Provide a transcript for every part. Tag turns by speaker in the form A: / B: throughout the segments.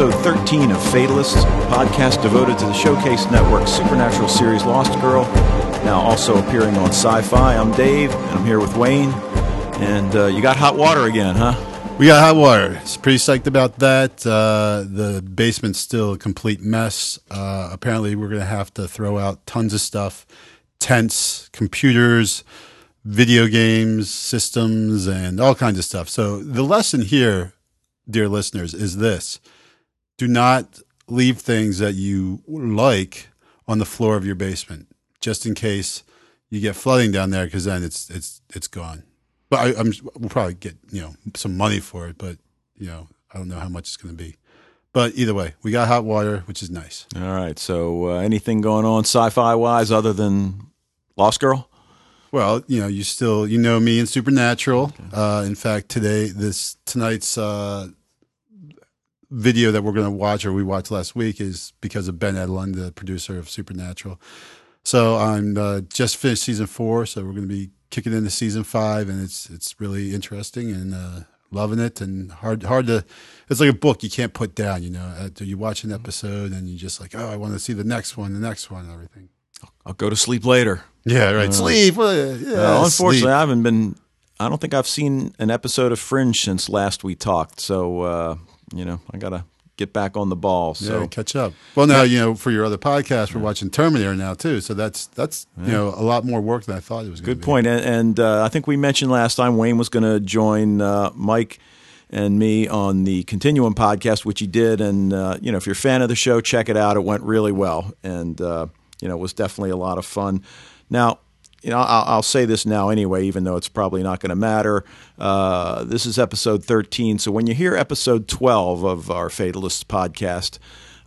A: episode 13 of Fatalists, podcast devoted to the Showcase Network supernatural series Lost Girl, now also appearing on Sci Fi. I'm Dave, and I'm here with Wayne. And uh, you got hot water again, huh?
B: We got hot water. It's pretty psyched about that. Uh, the basement's still a complete mess. Uh, apparently, we're going to have to throw out tons of stuff tents, computers, video games, systems, and all kinds of stuff. So, the lesson here, dear listeners, is this do not leave things that you like on the floor of your basement, just in case you get flooding down there, because then it's, it's, it's gone. But I, am we'll probably get you know some money for it, but you know I don't know how much it's going to be. But either way, we got hot water, which is nice.
A: All right. So uh, anything going on sci-fi wise other than Lost Girl?
B: Well, you know, you still you know me in Supernatural. Okay. Uh, in fact, today this tonight's uh, video that we're going to watch or we watched last week is because of Ben Edlund, the producer of Supernatural. So I'm uh, just finished season four, so we're going to be kicking into season five, and it's it's really interesting and uh, loving it. And hard hard to. It's like a book you can't put down. You know, uh, you watch an episode and you just like, oh, I want to see the next one, the next one, and everything.
A: I'll go to sleep later.
B: Yeah, right. Uh, sleep. yeah,
A: well, unfortunately, sleep. I haven't been. I don't think I've seen an episode of Fringe since last we talked. So uh, you know, I gotta get back on the ball. So
B: yeah, catch up. Well, now you know for your other podcast, we're watching Terminator now too. So that's that's yeah. you know a lot more work than I thought it was.
A: Good point. And, and uh, I think we mentioned last time Wayne was going to join uh, Mike and me on the Continuum podcast, which he did. And uh, you know, if you're a fan of the show, check it out. It went really well, and uh, you know, it was definitely a lot of fun. Now, you know, I'll, I'll, say this now anyway, even though it's probably not going to matter. Uh, this is episode 13. So when you hear episode 12 of our Fatalists podcast,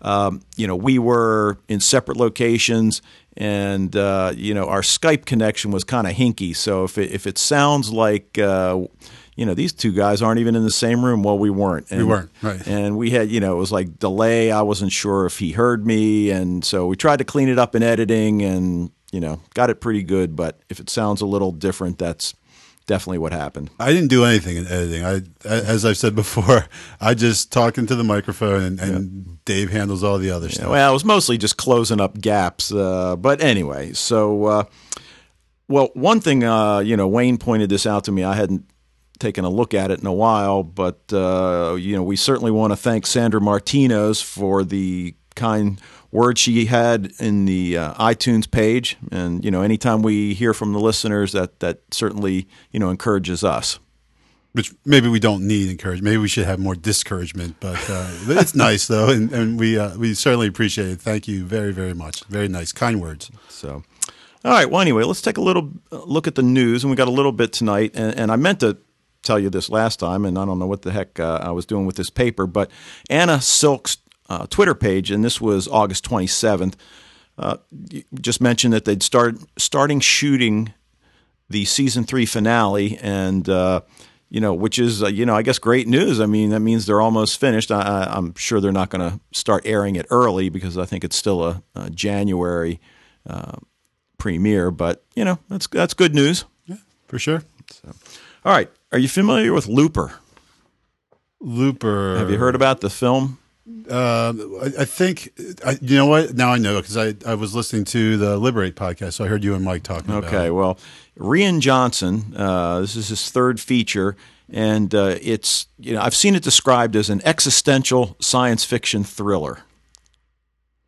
A: um, you know, we were in separate locations and, uh, you know, our Skype connection was kind of hinky. So if it, if it sounds like, uh, you know, these two guys aren't even in the same room. Well, we weren't.
B: And, we weren't, right.
A: And we had, you know, it was like delay. I wasn't sure if he heard me. And so we tried to clean it up in editing and, you know, got it pretty good. But if it sounds a little different, that's definitely what happened.
B: I didn't do anything in editing. I, as I've said before, I just talk into the microphone and, and yeah. Dave handles all the other yeah, stuff.
A: Well, it was mostly just closing up gaps. Uh, but anyway, so, uh, well, one thing, uh, you know, Wayne pointed this out to me. I hadn't taken a look at it in a while, but, uh, you know, we certainly want to thank Sandra Martinez for the kind word she had in the uh, iTunes page, and you know, anytime we hear from the listeners, that that certainly you know encourages us.
B: Which maybe we don't need encouragement. Maybe we should have more discouragement. But, uh, it's nice though, and, and we uh, we certainly appreciate it. Thank you very very much. Very nice, kind words.
A: So. All right. Well, anyway, let's take a little uh, look at the news, and we got a little bit tonight. And, and I meant to tell you this last time, and I don't know what the heck uh, I was doing with this paper, but Anna Silk's uh, Twitter page, and this was August 27th, uh, just mentioned that they'd start starting shooting the season three finale, and uh, you know, which is uh, you know, I guess great news. I mean, that means they're almost finished. I, am sure they're not going to start airing it early because I think it's still a, a January uh, premiere. But you know, that's that's good news.
B: Yeah, for sure.
A: So, all right, are you familiar with Looper?
B: Looper.
A: Have you heard about the film?
B: Uh, I, I, think I, you know what. Now I know because I, I was listening to the Liberate podcast, so I heard you and Mike talking.
A: Okay, well, Rian Johnson. Uh, this is his third feature, and uh, it's you know I've seen it described as an existential science fiction thriller.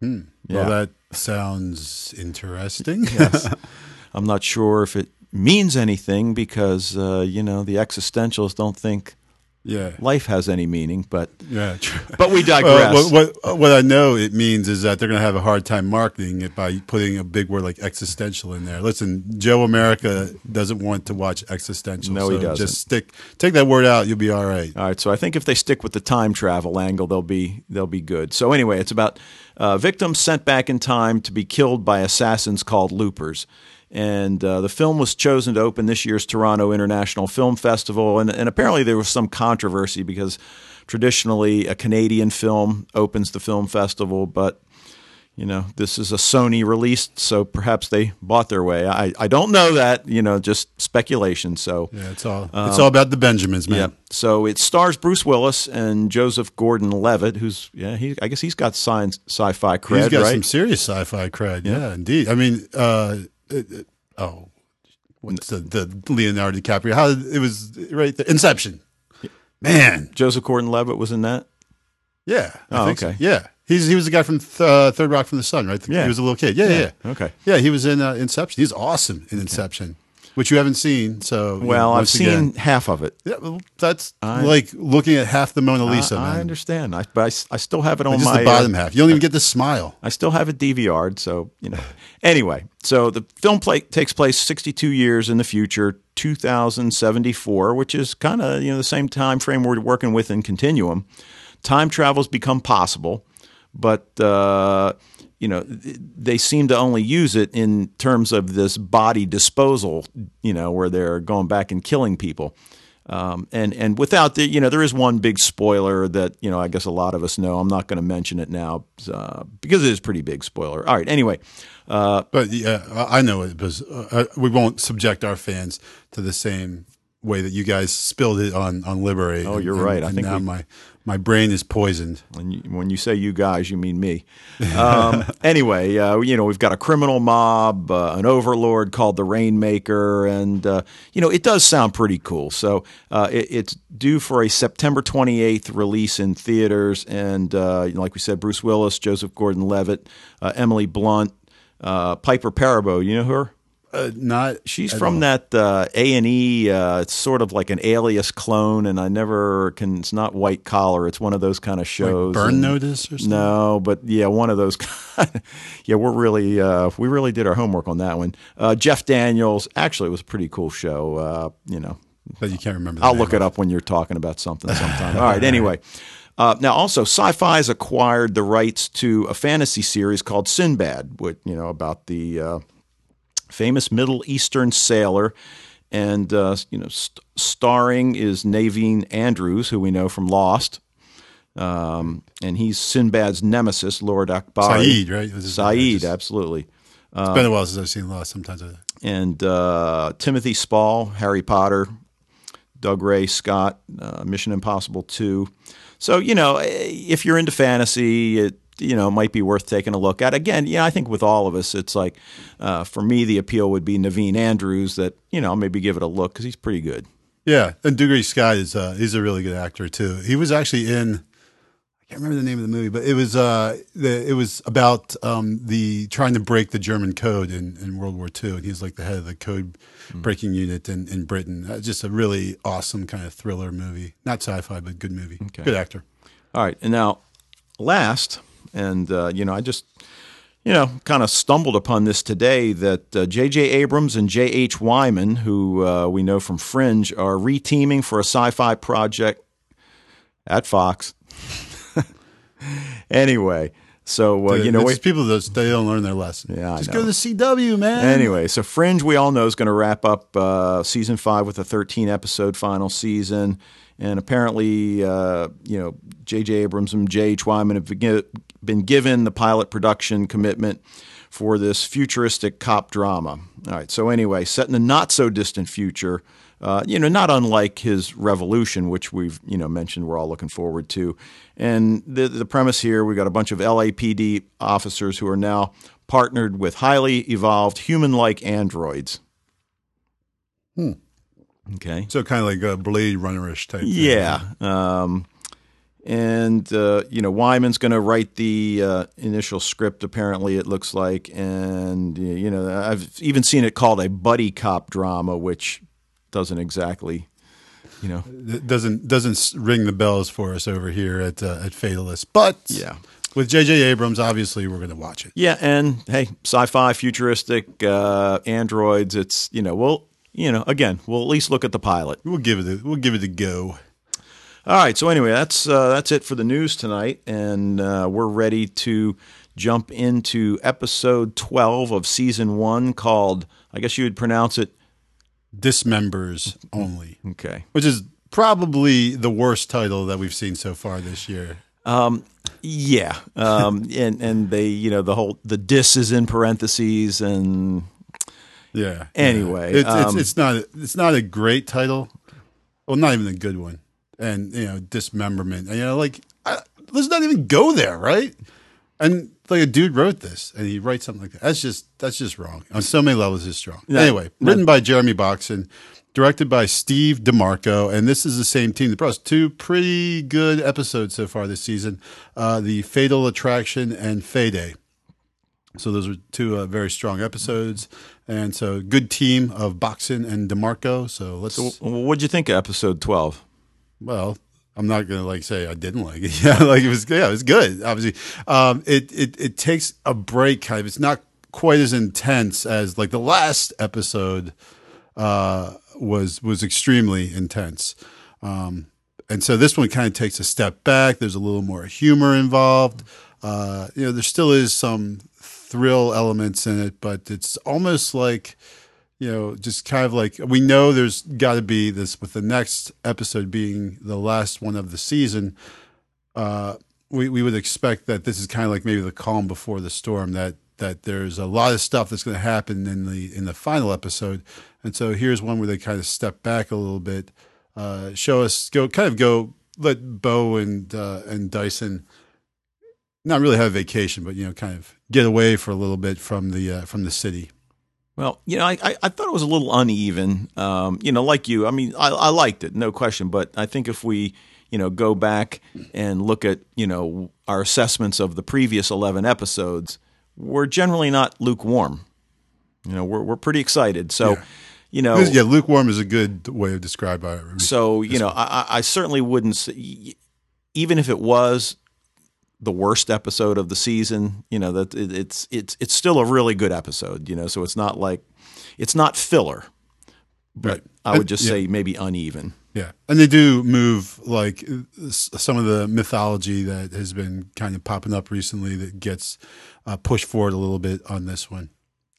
B: Hmm. Yeah. Well, that sounds interesting.
A: yes. I'm not sure if it means anything because uh, you know the existentials don't think yeah. life has any meaning, but
B: yeah,
A: but we digress.
B: Well, what, what, what I know it means is that they're going to have a hard time marketing it by putting a big word like existential in there. Listen, Joe America doesn't want to watch existential.
A: No,
B: so
A: he doesn't.
B: Just stick, take that word out. You'll be all right.
A: All right. So I think if they stick with the time travel angle, they'll be they'll be good. So anyway, it's about uh, victims sent back in time to be killed by assassins called loopers. And uh, the film was chosen to open this year's Toronto International Film Festival. And, and apparently there was some controversy because traditionally a Canadian film opens the film festival, but you know, this is a Sony released, so perhaps they bought their way. I, I don't know that, you know, just speculation. So
B: Yeah, it's all it's all about the Benjamins, man.
A: yeah. So it stars Bruce Willis and Joseph Gordon-Levitt, who's yeah, he I guess he's got science sci-fi cred,
B: He's got
A: right?
B: some serious sci-fi cred. Yeah, indeed. I mean, uh, it- it- oh, what's the, the Leonardo DiCaprio? How it was right there. Inception. Man,
A: Joseph Gordon-Levitt was in that.
B: yeah. I
A: Oh,
B: think so.
A: okay.
B: Yeah, he's he was the guy from th- uh, Third Rock from the Sun, right?
A: Yeah.
B: he was a little kid. Yeah, yeah, yeah.
A: Okay.
B: Yeah, he was in uh, Inception. He's awesome in Inception, which you haven't seen. So
A: Well, I've seen
B: again-
A: half of it.
B: Yeah, well, that's like looking at half the Mona Lisa,
A: I, I understand. I, but I I, still have it on
B: Just
A: my
B: the bottom
A: uh,
B: half. You don't even get the smile.
A: I still have it DVR'd, so you know. Anyway, so the film play, takes place 62 years in the future, 2074, which is kind of you know the same time frame we're working with in Continuum. Time travels become possible, but uh, you know they seem to only use it in terms of this body disposal. You know, where they're going back and killing people. Um, and and without the you know there is one big spoiler that you know I guess a lot of us know. I'm not going to mention it now uh, because it is a pretty big spoiler. All right. Anyway,
B: But yeah, I know it was. Uh, we won't subject our fans to the same way that you guys spilled it on on Liberate. Oh,
A: you're right. I think
B: now
A: we-
B: my my brain is poisoned.
A: when you, when you say you guys, you mean me. Um, anyway, uh, you know we've got a criminal mob, uh, an overlord called the Rainmaker, and uh, you know it does sound pretty cool. So uh, it, it's due for a September 28th release in theaters, and uh, like we said, Bruce Willis, Joseph Gordon-Levitt, uh, Emily Blunt, uh, Piper Perabo. You know her?
B: Uh, not
A: She's from that uh, A and E. Uh, it's sort of like an Alias clone, and I never can. It's not White Collar. It's one of those kind of shows.
B: Burn
A: and-
B: Notice or something.
A: No, but yeah, one of those. Kind yeah, we're really uh, we really did our homework on that one. Uh, Jeff Daniels. Actually, it was a pretty cool show. Uh, you know,
B: but you can't remember.
A: I'll look it up when you're talking about something sometime. All right. Anyway, uh, now also Sci-Fi has acquired the rights to a fantasy series called Sinbad, which you know about the uh, famous Middle Eastern sailor, and uh, you know st- starring is Naveen Andrews, who we know from Lost. Um, and he's Sinbad's nemesis, Lord Akbar.
B: Sayid, right? Sayid,
A: absolutely
B: It's been a while since I've seen Lost. Sometimes I,
A: and uh, Timothy Spall, Harry Potter, Dougray Scott, uh, Mission Impossible 2. So, you know, eh, if you're into fantasy, it, you know, might be worth taking a look at. Again, yeah, I think with all of us, it's like, uh, for me, the appeal would be Naveen Andrews that, you know, maybe give it a look because he's pretty good.
B: yeah. And Dougray Scott is uh, he's a really good actor too. He was actually in. I can't remember the name of the movie, but it was uh, the, it was about um, the trying to break the German code in, in World War II, and he's like the head of the code breaking unit in, in Britain. Uh, just a really awesome kind of thriller movie, not sci-fi, but good movie. Good actor.
A: All right. And now, last, and, uh, you know, I just, you know, kind of stumbled upon this today that uh, J.J. Abrams and J.H. Wyman, who uh, we know from Fringe, are reteaming for a sci fi project at Fox. anyway, so, uh, you know,
B: it's
A: we,
B: people that they don't learn their lesson.
A: Yeah, I
B: just
A: know.
B: go to the CW, man.
A: Anyway, so Fringe, we all know, is going to wrap up uh, season five with a 13 episode final season. And apparently, uh, you know, J.J. Abrams and J.H. Wyman have been given the pilot production commitment for this futuristic cop drama. All right, so anyway, set in the not so distant future, uh, you know, not unlike his Revolution, which we've you know mentioned we're all looking forward to. And the the premise here, we've got a bunch of LAPD officers who are now partnered with highly evolved human-like androids. Okay.
B: So kind of like a Blade Runner-ish type. thing.
A: Yeah. Um, and, uh, you know, Wyman's going to write the uh, initial script, apparently, it looks like. And, you know, I've even seen it called a buddy cop drama, which doesn't exactly, you know.
B: It doesn't doesn't ring the bells for us over here at uh, at Fatalist, but
A: Yeah.
B: with J.J. Abrams, obviously we're going to watch it.
A: Yeah. And, hey, sci fi, futuristic, uh, androids, it's, you know, well, you know, again, we'll at least look at the pilot.
B: We'll give it a, we'll give it a go.
A: All right. So anyway, that's uh, that's it for the news tonight, and uh, we're ready to jump into episode twelve of season one, called I guess you would pronounce it.
B: Dismembers only,
A: Okay.
B: which is probably the worst title that we've seen so far this year.
A: Um, Yeah, um, and and they you know the whole the dis is in parentheses and
B: Yeah.
A: Anyway,
B: yeah. it's,
A: um,
B: it's it's not it's not a great title. Well, not even a good one. And you know, dismemberment. And, you know, like I, let's not even go there, right? And like a dude wrote this, and he writes something like that. That's just that's just wrong on so many levels. It's wrong.
A: Yeah.
B: anyway, written by Jeremy Boxen, directed by Steve DeMarco, and this is the same team that brought us two pretty good episodes so far this season: uh, the Faetal Attraction and Fae Day. So those are two uh, very strong episodes, and so good team of Boxen and DeMarco. So let's.
A: what'd you think of episode twelve?
B: well, I'm not gonna like say I didn't like it. Yeah, like it was. Yeah, it was good. Obviously, um, it it it takes a break. Kind of. It's not quite as intense as like the last episode uh, was was extremely intense. Um, and so this one kind of takes a step back. There's a little more humor involved. Uh, you know, there still is some thrill elements in it, but it's almost like you know, just kind of like we know there's got to be this with the next episode being the last one of the season. Uh, we we would expect that this is kind of like maybe the calm before the storm. That that there's a lot of stuff that's going to happen in the in the final episode, and so here's one where they kind of step back a little bit, uh, show us go kind of go let Bo and uh, and Dyson not really have a vacation, but you know, kind of get away for a little bit from the uh, from the city.
A: Well, you know, I, I, I thought it was a little uneven. Um, you know, like you, I mean, I, I liked it, no question. But I think if we, you know, go back and look at, you know, our assessments of the previous 11 episodes, we're generally not lukewarm. You know, we're, we're pretty excited. So,
B: Yeah.
A: you know,
B: Yeah, lukewarm is a good way of describing it.
A: so, you know, I, I- I certainly wouldn't say, even if it was the worst episode of the season, you know, that it, it's it's it's still a really good episode, you know, so it's not like it's not filler. But
B: Right.
A: I would just
B: Yeah.
A: say maybe uneven.
B: Yeah, and they do move like some of the mythology that has been kind of popping up recently that gets uh, pushed forward a little bit on this one.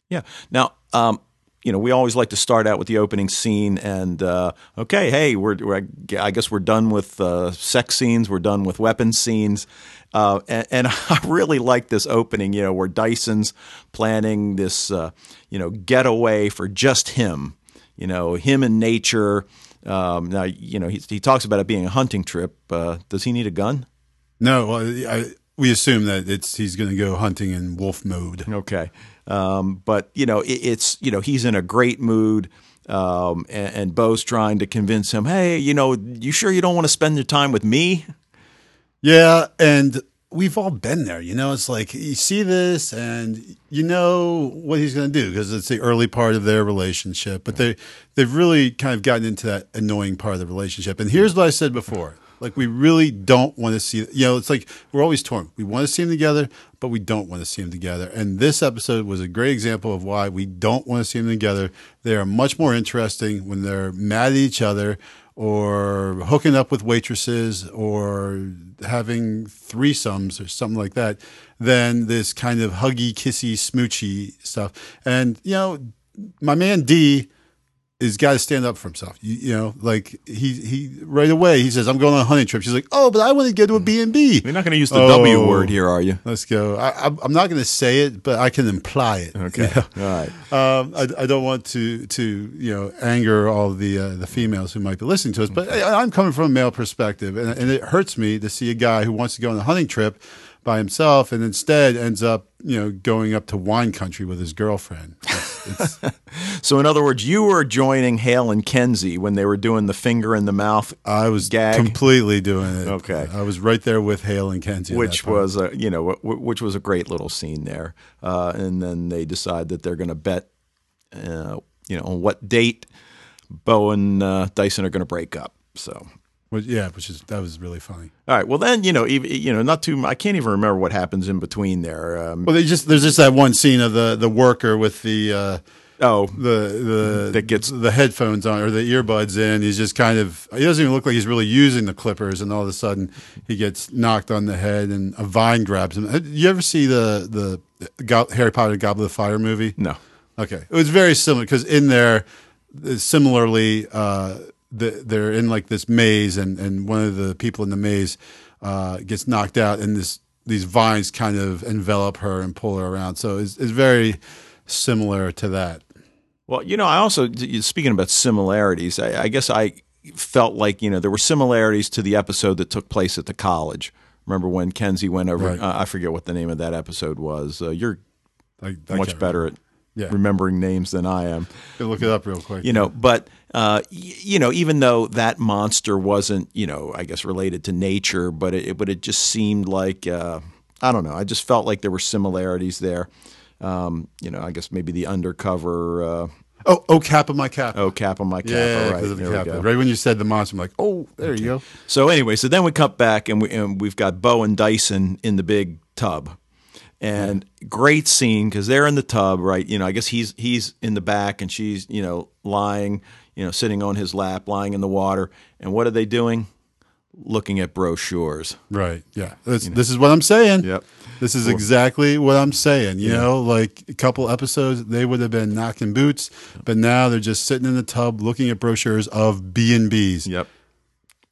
A: Yeah. Now, um, you know, we always like to start out with the opening scene, and uh, okay, hey, we're, we're I guess we're done with uh, sex scenes, we're done with weapon scenes, uh, and, and I really like this opening. You know, where Dyson's planning this, uh, you know, getaway for just him. You know, him and nature. Um, now, you know, he, he talks about it being a hunting trip. Uh, does he need a gun?
B: No, well, I, we assume that it's he's going to go hunting in wolf mode.
A: Okay. Um, but you know, it, it's you know he's in a great mood, um, and, and Bo's trying to convince him, hey, you know, you sure you don't want to spend your time with me?
B: Yeah, and we've all been there. You know, it's like you see this and you know what he's going to do because it's the early part of their relationship. But they they've really kind of gotten into that annoying part of the relationship. And here's what I said before: like we really don't want to see. You know, it's like we're always torn. We want to see them together, but we don't want to see them together. And this episode was a great example of why we don't want to see them together. They are much more interesting when they're mad at each other or hooking up with waitresses or having threesomes or something like that than this kind of huggy, kissy, smoochy stuff. And, you know, my man D is got to stand up for himself. You, you know, like he, he right away, he says, I'm going on a hunting trip. She's like, oh, but I want to go to a B&B.
A: You're not going to use the
B: Oh.
A: W word here, are you?
B: Let's go. I, I'm I'm not going to say it, but I can imply it.
A: Okay.
B: You know?
A: All right.
B: Um, I, I don't want to to you know anger all the uh, the females who might be listening to us, but I, I'm coming from a male perspective, and, and it hurts me to see a guy who wants to go on a hunting trip by himself and instead ends up you know going up to wine country with his girlfriend. It's, it's,
A: So, in other words, you were joining Hale and Kenzie when they were doing the finger in the mouth,
B: I was
A: Gag.
B: completely doing it.
A: Okay.
B: I was right there with Hale and Kenzie,
A: which was a you know wh- wh- which was a great little scene there. Uh, and then they decide that they're going to bet, uh, you know, on what date Bo and uh, Dyson are going to break up. So.
B: Yeah, which is that was really funny.
A: All right. Well, then you know, even, you know, not too. I can't even remember what happens in between there. Um,
B: Well, they just there's just that one scene of the the worker with the. Uh,
A: oh,
B: the the
A: That gets-
B: the headphones on or the earbuds in. He's just kind of he doesn't even look like he's really using the clippers, and all of a sudden he gets knocked on the head, and a vine grabs him. You ever see the the Harry Potter Goblet of Fire movie?
A: no.
B: Okay, it was very similar because in there, uh, similarly, uh, the, they're in like this maze, and and one of the people in the maze uh, gets knocked out, and this these vines kind of envelop her and pull her around. So it's, it's very similar to that.
A: Well, you know, I also speaking about similarities. I, I guess I felt like you know there were similarities to the episode that took place at the college. Remember when Kenzie went over?
B: Right.
A: Uh, I forget what the name of that episode was. Uh, you're
B: I, I
A: much better at
B: Yeah.
A: remembering names than I am.
B: Look it up real quick.
A: You know, but uh, y- you know, even though that monster wasn't, you know, I guess related to nature, but it, but it just seemed like uh, I don't know. I just felt like there were similarities there. Um, you know, I guess maybe the undercover. Uh,
B: oh, oh, Kappa, my Kappa.
A: oh, cap on my cap.
B: yeah,
A: right,
B: of the Kappa. Right when you said the monster, I'm like, oh, there you go.
A: So anyway, so then we cut back and, we, and we've got Bo and Dyson in the big tub, and great scene because they're in the tub, right? You know, I guess he's he's in the back and she's you know lying, you know, sitting on his lap, lying in the water. And what are they doing? Looking at brochures.
B: Right. Yeah. This, this is what I'm saying.
A: Yep.
B: This is exactly what I'm saying. You know, like a couple episodes, they would have been knocking boots, but now they're just sitting in the tub looking at brochures of B and B's.
A: Yep.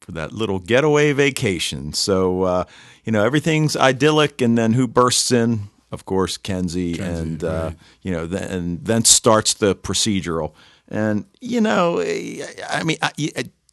A: For that little getaway vacation. So uh, you know everything's idyllic, and then who bursts in? Of course, Kenzie, and uh,
B: right.
A: you know, then, and then starts the procedural. And you know, eh, I mean, I,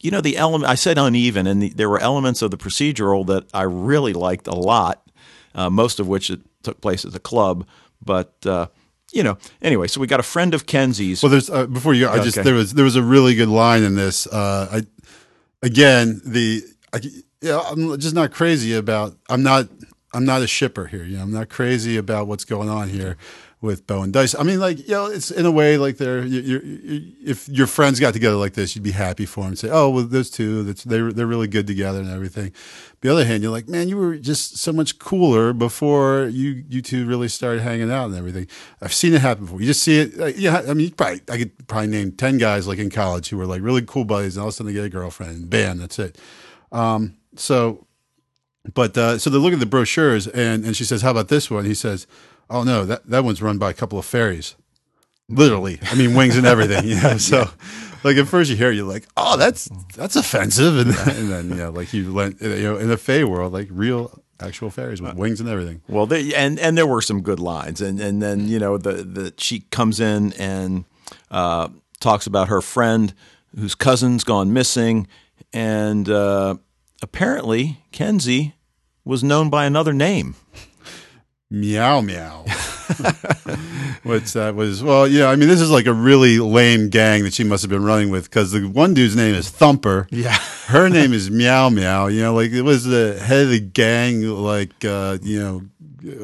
A: you know, the element I said uneven, and the, there were elements of the procedural that I really liked a lot. Uh, most of which it took place at the club, but. Uh, you know, anyway, so we got a friend of Kenzie's.
B: Well, there's uh, before you. go, I just there was there was a really good line in this. Uh, I again the I, yeah, I'm just not crazy about. I'm not. I'm not a shipper here. You know, I'm not crazy about what's going on here with Bo and Dice. I mean, like you know, it's in a way like they're. You, you, you, if your friends got together like this, you'd be happy for them. Say, oh well, those two, that's they're they're really good together and everything. The other hand, you're like, man, you were just so much cooler before you you two really started hanging out and everything. I've seen it happen before. You just see it. Like, yeah, I mean, you probably I could probably name ten guys like in college who were like really cool buddies, and all of a sudden they get a girlfriend, and bam, that's it. Um, so, but uh, so they look at the brochures, and and she says, "How about this one?" He says, "Oh no, that that one's run by a couple of fairies." Literally, I mean, wings and everything. You know, so like at first you hear, it, you're like, "Oh, that's that's offensive," and then, and then you know, like you learn, you know, in the Fey world, like real actual fairies with wings and everything.
A: Well, they, and and there were some good lines, and and then you know the the she comes in and uh, talks about her friend whose cousin's gone missing, and uh, apparently Kenzie was known by another name.
B: Meow meow. Which that was well, yeah. I mean, this is like a really lame gang that she must have been running with because the one dude's name is Thumper.
A: Yeah.
B: her name is Meow Meow. You know, like it was the head of the gang, like uh, you know.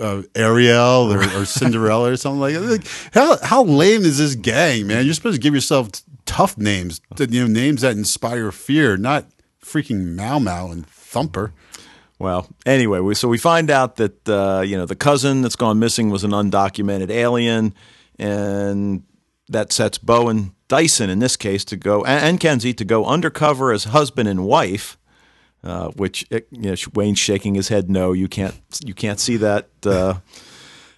B: Uh, Ariel or, or Cinderella or something like that. Like, how how lame is this gang, man? You're supposed to give yourself t- tough names, that, you know, names that inspire fear, not freaking Mau Mau and Thumper.
A: Well, anyway, we, so we find out that uh, you know the cousin that's gone missing was an undocumented alien, and that sets Bo and Dyson in this case to go and, and Kenzie to go undercover as husband and wife. Uh, which it, you know, Wayne's shaking his head. No, you can't. You can't see that uh,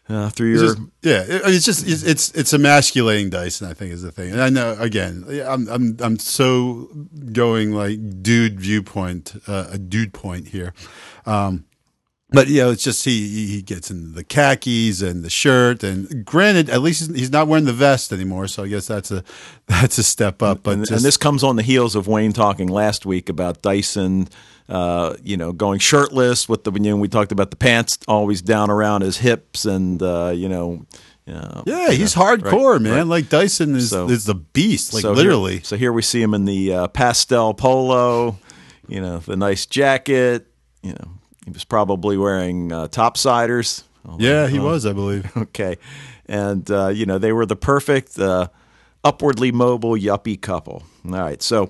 A: uh, through
B: It's
A: your.
B: just- yeah, it- it's just it's, it's it's emasculating Dyson. I think is the thing, and I know again, I'm I'm I'm so going like dude viewpoint, uh, a dude point here, um, but you know, it's just he he gets in the khakis and the shirt, and granted, at least he's not wearing the vest anymore, so I guess that's a that's a step up. But
A: and,
B: just,
A: and this comes on the heels of Wayne talking last week about Dyson, uh, you know, going shirtless with the. You know, we talked about the pants always down around his hips, and uh, you know. Uh,
B: yeah, he's hardcore,
A: right,
B: man.
A: right.
B: Like Dyson is
A: So-
B: is the beast, like
A: so
B: literally.
A: Here, so here we see him in the uh, pastel polo, you know, the nice jacket. You know, he was probably wearing uh, topsiders.
B: yeah, he was, I believe.
A: Okay, and uh, you know they were the perfect uh, upwardly mobile yuppie couple. All right, so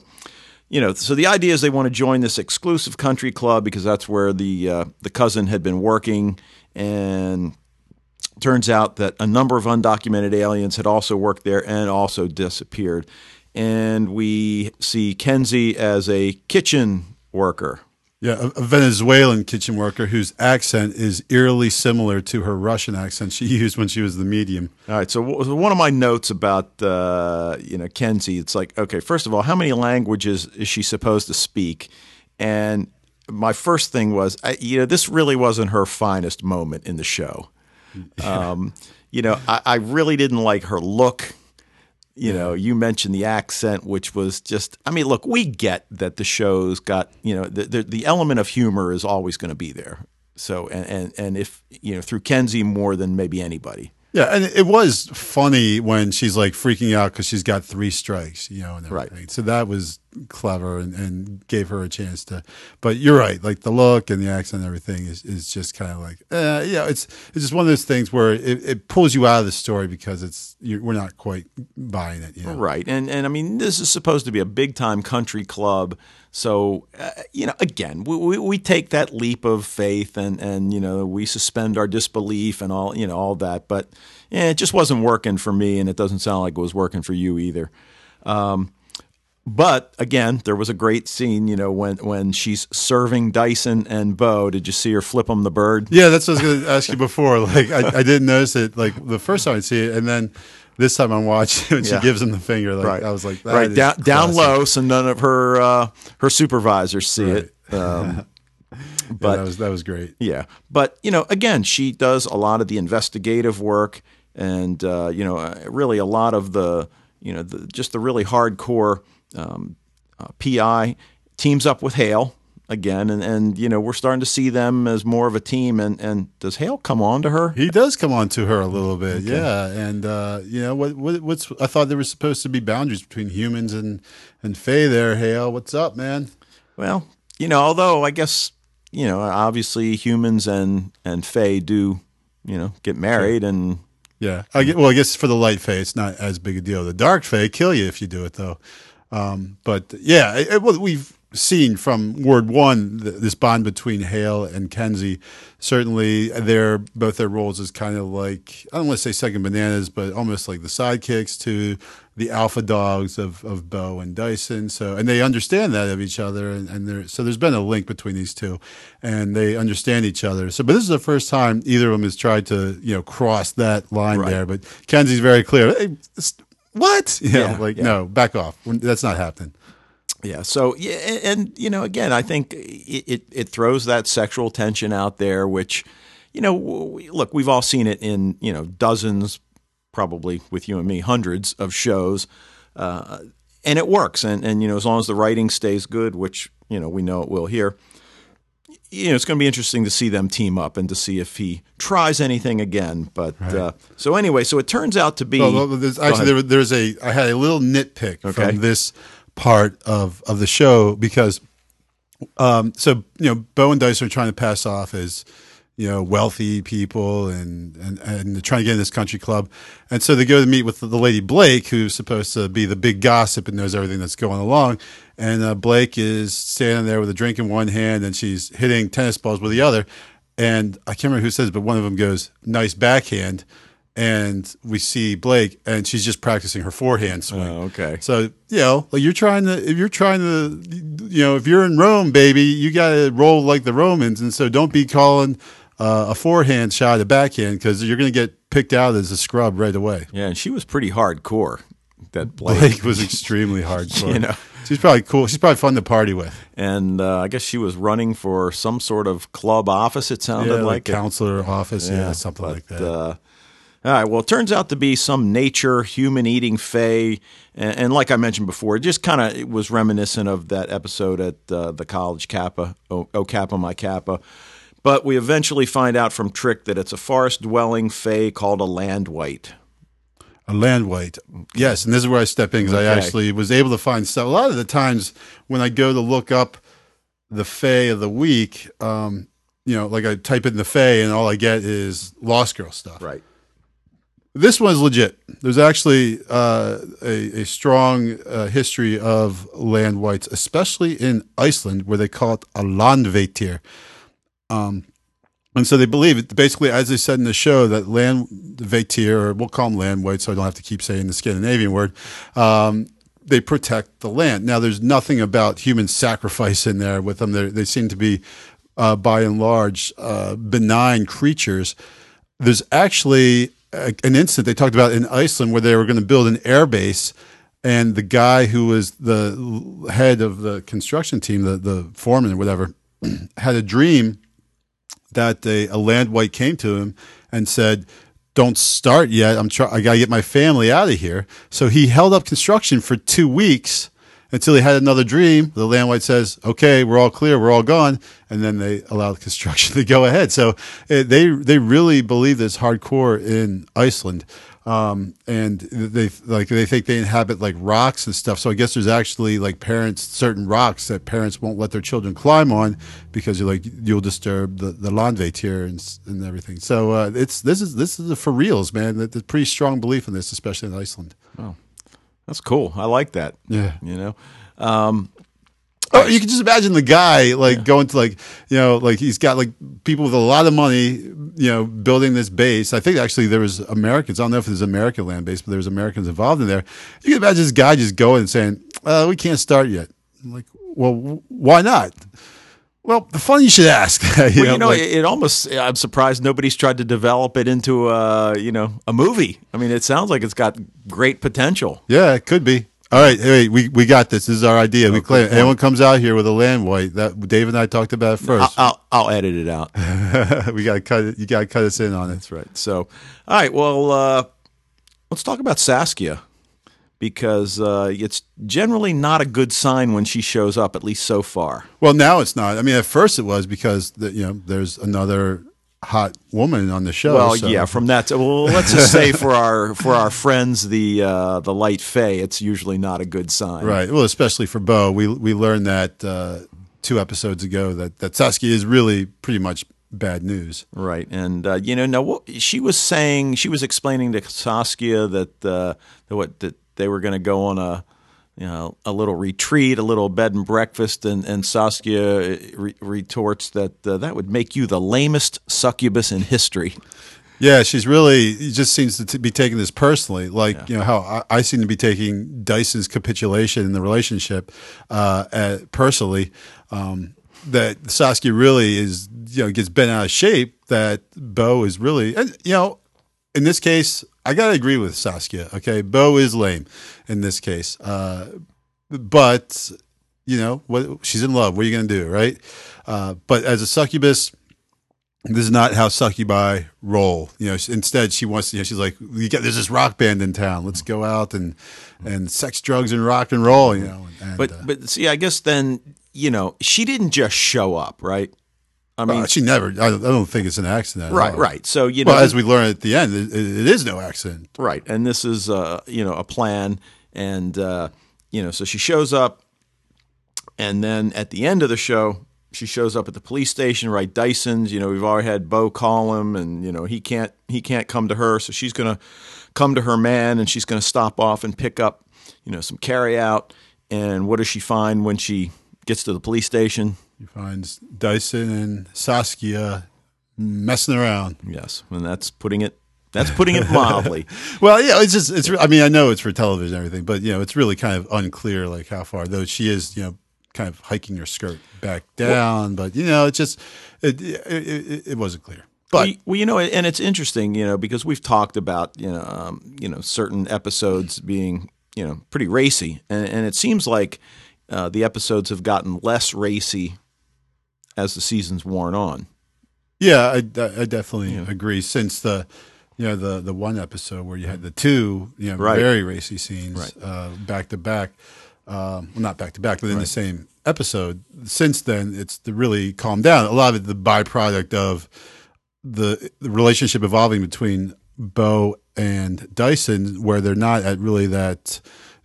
A: you know, so the idea is they want to join this exclusive country club because that's where the uh, the cousin had been working, and turns out that a number of undocumented aliens had also worked there and also disappeared. And we see Kenzie as a kitchen worker.
B: Yeah, a, a Venezuelan kitchen worker whose accent is eerily similar to her Russian accent she used when she was the medium.
A: All right. So w- one of my notes about uh, you know Kenzie, it's like okay, first of all, how many languages is she supposed to speak? And my first thing was, I, you know, this really wasn't her finest moment in the show. Um, you know, I, I really didn't like her look. You know, you mentioned the accent, which was just, I mean, look, we get that the show's got, you know, the, the, the element of humor is always going to be there. So, and, and, and if, you know, through Kenzie more than maybe anybody.
B: Yeah, and it was funny when she's like freaking out because she's got three strikes, you know, and everything. Right. So that was clever and, and gave her a chance to. But you're right, like the look and the accent and everything is, is just kind of like, uh, yeah, it's it's just one of those things where it, it pulls you out of the story because it's you're, we're not quite buying it, you know.
A: Right. And and I mean this is supposed to be a big time country club. So uh, you know again, we, we we take that leap of faith and and you know, we suspend our disbelief and all, you know, all that, but yeah, it just wasn't working for me and it doesn't sound like it was working for you either. Um, but again, there was a great scene, you know, when when she's serving Dyson and Bo. Did you see her flip him the bird?
B: Yeah, that's what I was going to ask you before. Like, I, I didn't notice it like the first time I see it, and then this time I'm watching and she
A: Yeah.
B: gives him the finger. Like,
A: Right.
B: I was like, that
A: right
B: is
A: down down low, so none of her uh, her supervisors see it. Um,
B: Yeah,
A: but
B: that was that was great.
A: Yeah, but you know, again, she does a lot of the investigative work, and uh, you know, uh, really a lot of the you know, the, just the really hardcore um, uh, PI teams up with Hale again, and and you know, we're starting to see them as more of a team. And and does Hale come on to her?
B: He does come on to her a little bit, yeah. And uh, you know what, what? What's I thought there was supposed to be boundaries between humans and and Fae. There, Hale, what's up, man?
A: Well, you know, although I guess you know, obviously humans and and Fae do you know get married and
B: Yeah, I get, well, I guess for the light Fae, it's not as big a deal. The dark Fae kill you if you do it, though. Um, but yeah, it, it- well, we've seen from word one th- this bond between Hale and Kenzie. Certainly, their both their roles is kind of like I don't want to say second bananas, but almost like the sidekicks to the alpha dogs of of Bo and Dyson. So, and they understand that of each other, and, and there so there's been a link between these two, and they understand each other. So, but this is the first time either of them has tried to you know cross that line
A: Right.
B: there. But Kenzie's very clear. Hey, what? You know,
A: Yeah,
B: like
A: yeah.
B: no, back off. That's not happening.
A: Yeah. So yeah, and, and you know, again, I think it, it it throws that sexual tension out there, which you know, we, look, we've all seen it in you know dozens, probably with you and me, hundreds of shows, uh, and it works. And and you know, as long as the writing stays good, which you know we know it will here. You know, it's going to be interesting to see them team up and to see if he tries anything again. But uh, so anyway, so it turns out to be
B: Well, there's, actually, there, there's a. I had a little nitpick
A: Okay.
B: from this part of of the show because, um, so you know, Bo and Dice are trying to pass off as you know wealthy people and and and they're trying to get in this country club, and so they go to meet with the lady Blake, who's supposed to be the big gossip and knows everything that's going along, and uh, Blake is standing there with a drink in one hand and she's hitting tennis balls with the other, and I can't remember who says, it, but one of them goes, "Nice backhand." and we see Blake, and she's just practicing her forehand swing.
A: Oh, okay.
B: So you know, like you're trying to, if you're trying to, you know, if you're in Rome, baby, you got to roll like the Romans, and so don't be calling uh, a forehand shot a backhand because you're going to get picked out as a scrub right away.
A: yeah, and she was pretty hardcore. That Blake,
B: Blake was extremely hardcore.
A: You know.
B: She's probably cool. She's probably fun to party with.
A: and uh, I guess she was running for some sort of club office. It sounded
B: Yeah, like
A: like
B: counselor office, yeah, something
A: but,
B: like that.
A: Uh, all right. Well, it turns out to be some nature human eating fae, and, and like I mentioned before, it just kind of was reminiscent of that episode at uh, the college Kappa, O, Kappa My Kappa. But we eventually find out from Trick that it's a forest dwelling fae called a land wight.
B: A land wight. Yes, and this is where I step in because I actually was able to find stuff. A lot of the times when I go to look up the Fae of the week, um, you know, like I type in the Fae and all I get is Lost Girl stuff.
A: Right.
B: This one's legit. There's actually uh, a, a strong uh, history of land wights, especially in Iceland, where they call it a landvættir. Um, and so they believe basically, as they said in the show, that landvættir, or we'll call them land wights, so I don't have to keep saying the Scandinavian word. Um, they protect the land. Now, there's nothing about human sacrifice in there with them. They're, they seem to be, uh, by and large, uh, benign creatures. There's actually a, an incident they talked about in Iceland where they were going to build an air base, and the guy who was the head of the construction team, the the foreman or whatever, had a dream that a, a land wight came to him and said, "Don't start yet. I'm try- I got to get my family out of here." So he held up construction for two weeks until he had another dream. The land wight says, "Okay, we're all clear. We're all gone," and then they allow the construction to go ahead. So it, they they really believe this hardcore in Iceland. Um, and they like they think they inhabit like rocks and stuff. So I guess there's actually like parents certain rocks that parents won't let their children climb on because you're like you'll disturb the the landvættir and and everything. So uh, it's this is this is a for reals, man. There's a pretty strong belief in this, especially in Iceland.
A: That's cool. I like that.
B: Yeah.
A: You know, um,
B: Oh, you can just imagine the guy like going to like you know like he's got like people with a lot of money you know building this base. I think actually there was Americans. I don't know if there's American land base, but there was Americans involved in there. You can imagine this guy just going and saying, uh, "We can't start yet." I'm like, well, w- why not? Well, funny you should ask. you
A: well,
B: know,
A: you know,
B: like-
A: it, it almost. I'm surprised nobody's tried to develop it into a you know a movie. I mean, it sounds like it's got great potential.
B: yeah, it could be. All right, hey, we we got this. This is our idea. we claim anyone comes out here with a land wight. That Dave and I talked about it
A: I'll,
B: first.
A: I'll, I'll edit it out.
B: we got to cut it. You got to cut us in on it.
A: That's right. So, all right. Well, uh, let's talk about Saskia because uh, it's generally not a good sign when she shows up, at least so far.
B: Well, now it's not. I mean, at first it was because the, you know there's another hot woman on the show.
A: Well,
B: so-
A: yeah. From that, well, let's just say for our for our friends, the uh, the light Fae, it's usually not a good sign.
B: right. Well, especially for Bo, we we learned that uh, two episodes ago that that Saskia is really pretty much bad news.
A: Right, and uh, you know, now what she was saying, she was explaining to Saskia that uh, that what that they were going to go on a you know a little retreat, a little bed and breakfast, and and Saskia re- retorts that uh, that would make you the lamest succubus in history.
B: Yeah, she's really just seems to t- be taking this personally, like you know how I, I seem to be taking Dyson's capitulation in the relationship uh, uh, personally. Um, that Saskia really is, you know, gets bent out of shape. That Bo is really, and you know, in this case, I gotta agree with Saskia. Okay, Bo is lame in this case, uh, but you know what? She's in love. What are you gonna do, right? Uh, but as a succubus, this is not how succubi roll. You know, instead she wants. You know, she's like, "You got there's this rock band in town. Let's go out and and sex, drugs, and rock and roll." You know, and,
A: But
B: uh,
A: but see, I guess then you know she didn't just show up, right? I mean,
B: she never. I don't, think it's an accident.
A: right, right. So you know,
B: Well, as we learn at the end, it, it is no accident.
A: Right, and this is uh, you know a plan, and uh, you know so she shows up, and then at the end of the show, she shows up at the police station. Right, Dyson's. You know we've already had Bo call him, and you know he can't he can't come to her, so she's gonna come to her man, and she's gonna stop off and pick up you know some carry out. And what does she find when she gets to the police station?
B: She finds Dyson and Saskia messing around.
A: Yes, and that's putting it that's putting it mildly.
B: Well, yeah, it's just it's. I mean, I know it's for television and everything, but you know, it's really kind of unclear like how far. Though she is, you know, kind of hiking her skirt back down, but you know, it's just it it, it, it wasn't clear. But
A: well, well, you know, and it's interesting, you know, because we've talked about, you know, um, you know, certain episodes being, you know, pretty racy, and, and it seems like uh, the episodes have gotten less racy as the seasons worn on.
B: yeah, I, I definitely agree. Since the you know the the one episode where you had the two you know
A: Right.
B: very racy scenes
A: Right.
B: uh, back to back, um, well, not back to back, but in the same episode. Since then, it's the really calmed down. A lot of it the byproduct of the, the relationship evolving between Bo and Dyson, where they're not at really that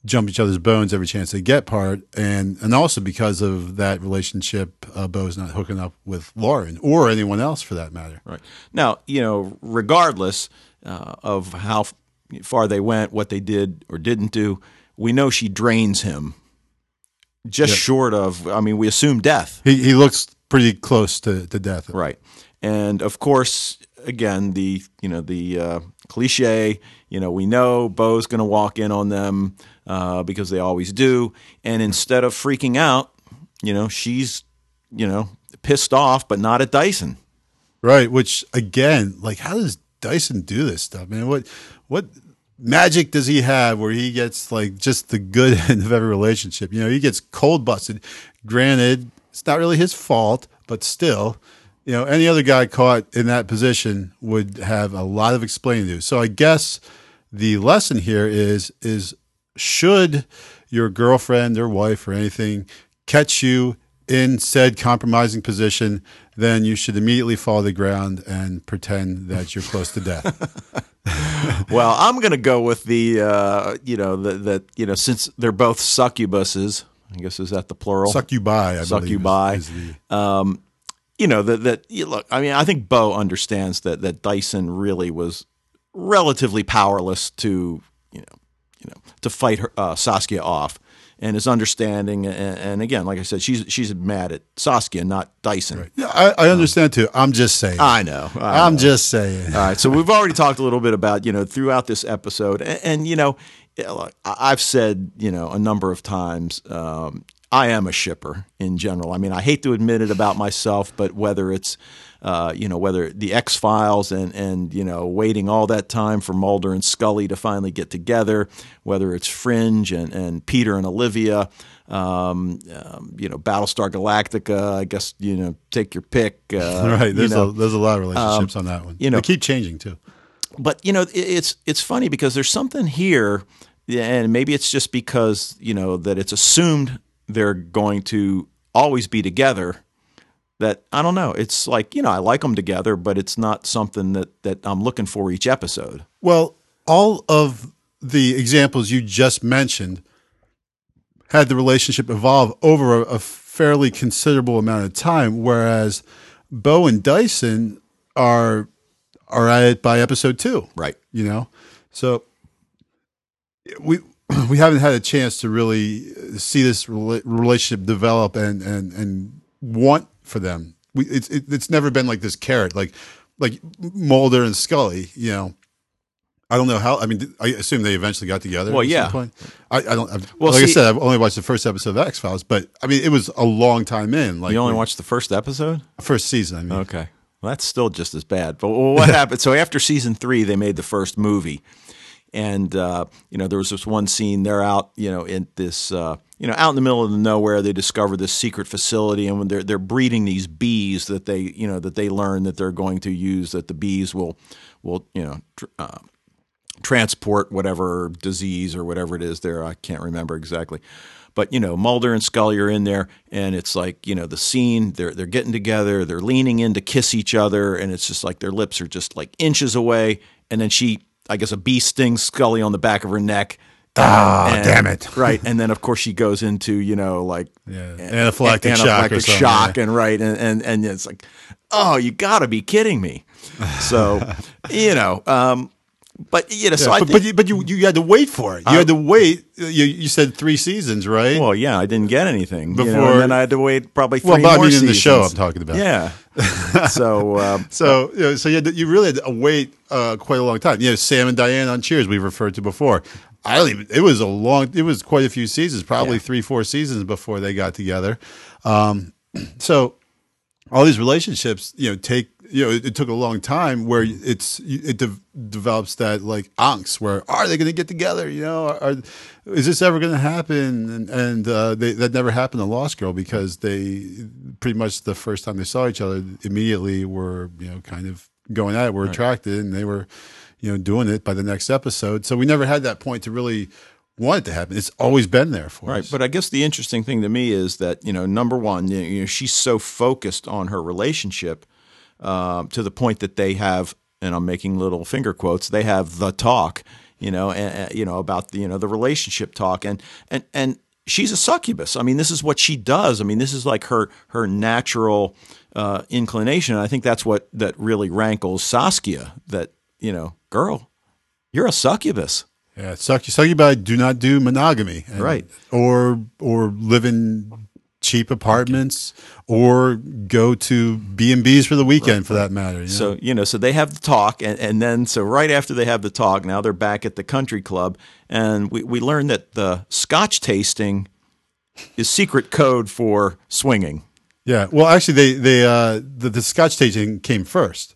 B: jump each other's bones every chance they get part, and and also because of that relationship, uh, Bo's not hooking up with Lauren or anyone else for that matter.
A: Right now, you know, regardless uh, of how far they went, what they did or didn't do, we know she drains him. Just short of, I mean, we assume death.
B: He he looks pretty close to, to death.
A: Right. And of course, again, the you know the uh, cliche. You know, we know Bo's going to walk in on them uh, because they always do. And instead of freaking out, you know, she's you know pissed off, but not at Dyson.
B: Right, which again, like how does Dyson do this stuff, man? What what magic does he have where he gets like just the good end of every relationship? You know, he gets cold busted. Granted, it's not really his fault, but still, you know, any other guy caught in that position would have a lot of explaining to do. So I guess the lesson here is is should your girlfriend or wife or anything catch you in said compromising position, then you should immediately fall to the ground and pretend that you're close to death.
A: well, I'm going to go with the, uh, you know, that, that, you know, since they're both succubuses, I guess is that the plural?
B: Succubi, I
A: Succubi.
B: Is, is the,
A: um, you know, that, that, you look, I mean, I think Bo understands that, that Dyson really was relatively powerless to, you know, you know, to fight her, uh, Saskia off and his understanding. And, and, again, like I said, she's she's mad at Saskia, not Dyson. Right.
B: Yeah, I, I understand too. I'm just saying.
A: I know. I
B: am just saying.
A: All right. So we've already talked a little bit about you know throughout this episode, and, and you know, I've said you know a number of times. Um, I am a shipper in general. I mean, I hate to admit it about myself, but whether it's uh, you know, whether the X Files and and you know, waiting all that time for Mulder and Scully to finally get together, whether it's Fringe and and Peter and Olivia, um, um, you know, Battlestar Galactica. I guess you know, take your pick. Uh,
B: right. There's
A: you know,
B: a there's a lot of relationships um, on that one. You know, they keep changing too.
A: But you know, it's it's funny because there's something here, and maybe it's just because you know that it's assumed they're going to always be together that I don't know. It's like you know I like them together, but it's not something that that I'm looking for each episode.
B: Well, all of the examples you just mentioned had the relationship evolve over a, a fairly considerable amount of time, whereas Bo and Dyson are are at it by episode two,
A: right?
B: You know, so we we haven't had a chance to really see this relationship develop and and and want for them. We, it's it, it's never been like this carrot, like like Mulder and Scully. You know, I don't know how. I mean, I assume they eventually got together.
A: Well, yeah.
B: I, I, don't. I've, well, like see, I said, I've only watched the first episode of X Files, but I mean, it was a long time in. Like
A: you only watched the first episode,
B: first season. I mean,
A: okay. Well, that's still just as bad. But well, what happened? So after season three, they made the first movie, and uh, you know there was this one scene. They're out, you know, in this. Uh, you know, out in the middle of the nowhere, they discover this secret facility, and when they're they're breeding these bees that they you know that they learn that they're going to use that the bees will will you know tr- uh, transport whatever disease or whatever it is there. I can't remember exactly, but you know Mulder and Scully are in there, and it's like you know the scene they're they're getting together, they're leaning in to kiss each other, and it's just like their lips are just like inches away, and then she I guess a bee stings Scully on the back of her neck
B: Oh, and, damn it!
A: Right, and then of course she goes into you know like
B: yeah. anaphylactic, anaphylactic
A: shock, shock and right, and, and and it's like, oh, you got to be kidding me. So, you know, um, but you know, so
B: yeah,
A: I
B: but,
A: think,
B: but, you, but you you had to wait for it. You uh, had to wait. You you said three seasons, right?
A: Well, yeah, I didn't get anything before, you know, and then I had to wait probably three well, more I mean, seasons.
B: in the show I'm talking about.
A: Yeah. so um,
B: so you know, so you, to, you really had to wait uh, quite a long time. You know, Sam and Diane on Cheers we referred to before. I don't even. It was a long. It was quite a few seasons, probably yeah. three, four seasons before they got together. Um, so all these relationships, you know, take you know, it, it took a long time where it's it de- develops that like angst where are they going to get together? You know, are, are is this ever going to happen? And, and uh, they, that never happened to Lost Girl because they pretty much the first time they saw each other immediately were you know kind of going at it, were right. attracted, and they were you know, doing it by the next episode. So we never had that point to really want it to happen. It's always been there for
A: right,
B: us.
A: But I guess the interesting thing to me is that you know, number one, you know, she's so focused on her relationship uh, to the point that they have, and I'm making little finger quotes. They have the talk, you know, and, you know about the you know the relationship talk, and and and she's a succubus. I mean, this is what she does. I mean, this is like her her natural uh, inclination. And I think that's what that really rankles Saskia. That you know, girl, you're a succubus.
B: Yeah, succ- succubi do not do monogamy,
A: and, right?
B: Or or live in cheap apartments, or go to B and B's for the weekend, right. for that matter. You
A: know? So you know, so they have the talk, and, and then so right after they have the talk, now they're back at the country club, and we we learn that the Scotch tasting is secret code for swinging.
B: Yeah, well, actually, they they uh, the, the Scotch tasting came first,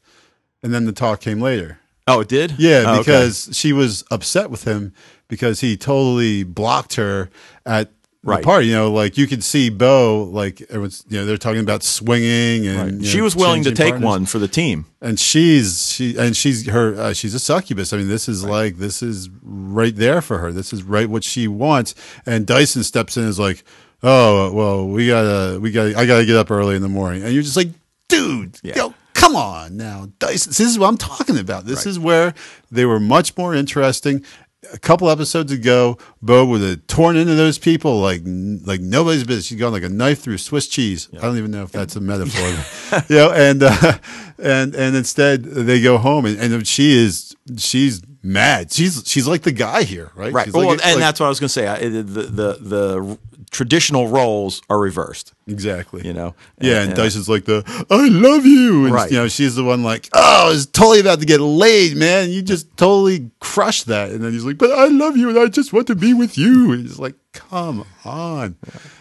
B: and then the talk came later.
A: Oh, it did?
B: Yeah,
A: oh,
B: because okay. she was upset with him because he totally blocked her at
A: Right.
B: party. You know, like you could see Bo, like everyone's, you know, they're talking about swinging, and you
A: she
B: know,
A: was willing to take
B: partners.
A: one for the team.
B: and she's she and she's her uh, she's a succubus. I mean, this is like this is right there for her. This is right what she wants. And Dyson steps in and is like, "Oh, well, we gotta we gotta I gotta get up early in the morning," and you're just like, "Dude,
A: Yeah.
B: yo, come on now, Dyson. This is what I'm talking about. This is where they were much more interesting." A couple episodes ago, Bo would have torn into those people like like nobody's business. She's gone like a knife through Swiss cheese. I don't even know if that's a metaphor, you know. And uh, and and instead they go home, and, and she is she's mad. She's she's like the guy here, right?
A: Right.
B: She's
A: Well,
B: like-
A: and
B: like-
A: that's what I was going to say. I, the, the the traditional roles are reversed.
B: exactly.
A: You know.
B: Yeah, and, Dyson's like the I love you, and
A: Right.
B: you know she's the one like oh, it's totally about to get laid, man. You just totally crushed that, and then he's like, but I love you, and I just want to be with you. And he's like, come on.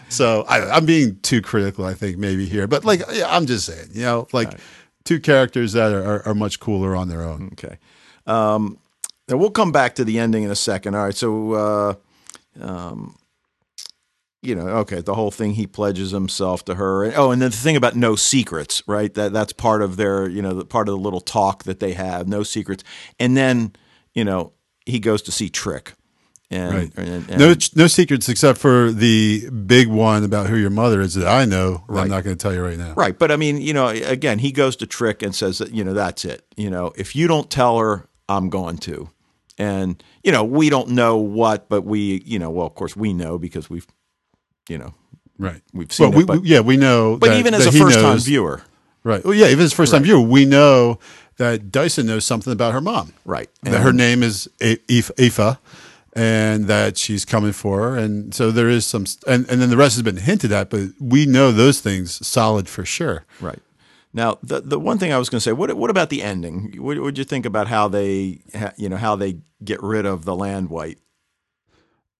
B: So I, I'm being too critical, I think, maybe here, but like I'm just saying, you know, like two characters that are, are, are much cooler on their own.
A: Okay. Um, now we'll come back to the ending in a second. All right. So, uh, um, you know, okay, the whole thing he pledges himself to her. Oh, and then the thing about no secrets, right? That that's part of their, you know, the part of the little talk that they have, no secrets. And then, you know, he goes to see Trick. And,
B: Right.
A: and, and
B: No, no secrets except for the big one about who your mother is that I know. that I'm not going to tell you right now.
A: Right, but I mean, you know, again, he goes to Trick and says that you know that's it. You know, if you don't tell her, I'm going to. And you know, we don't know what, but we, you know, well, of course, we know because we've, you know,
B: Right.
A: We've seen
B: well,
A: it,
B: we,
A: but-
B: we- yeah, we know.
A: but
B: that-
A: even as a first time viewer,
B: right? Well, yeah, even as a first time viewer, we know that Dyson knows something about her mom.
A: right?
B: That her name is A- Aoife, Aoife, and that she's coming for her, and so there is some, and and then the rest has been hinted at, but we know those things solid for sure.
A: Right. Now, the the one thing I was going to say, what what about the ending? What would you think about how they, you know, how they get rid of the land wight?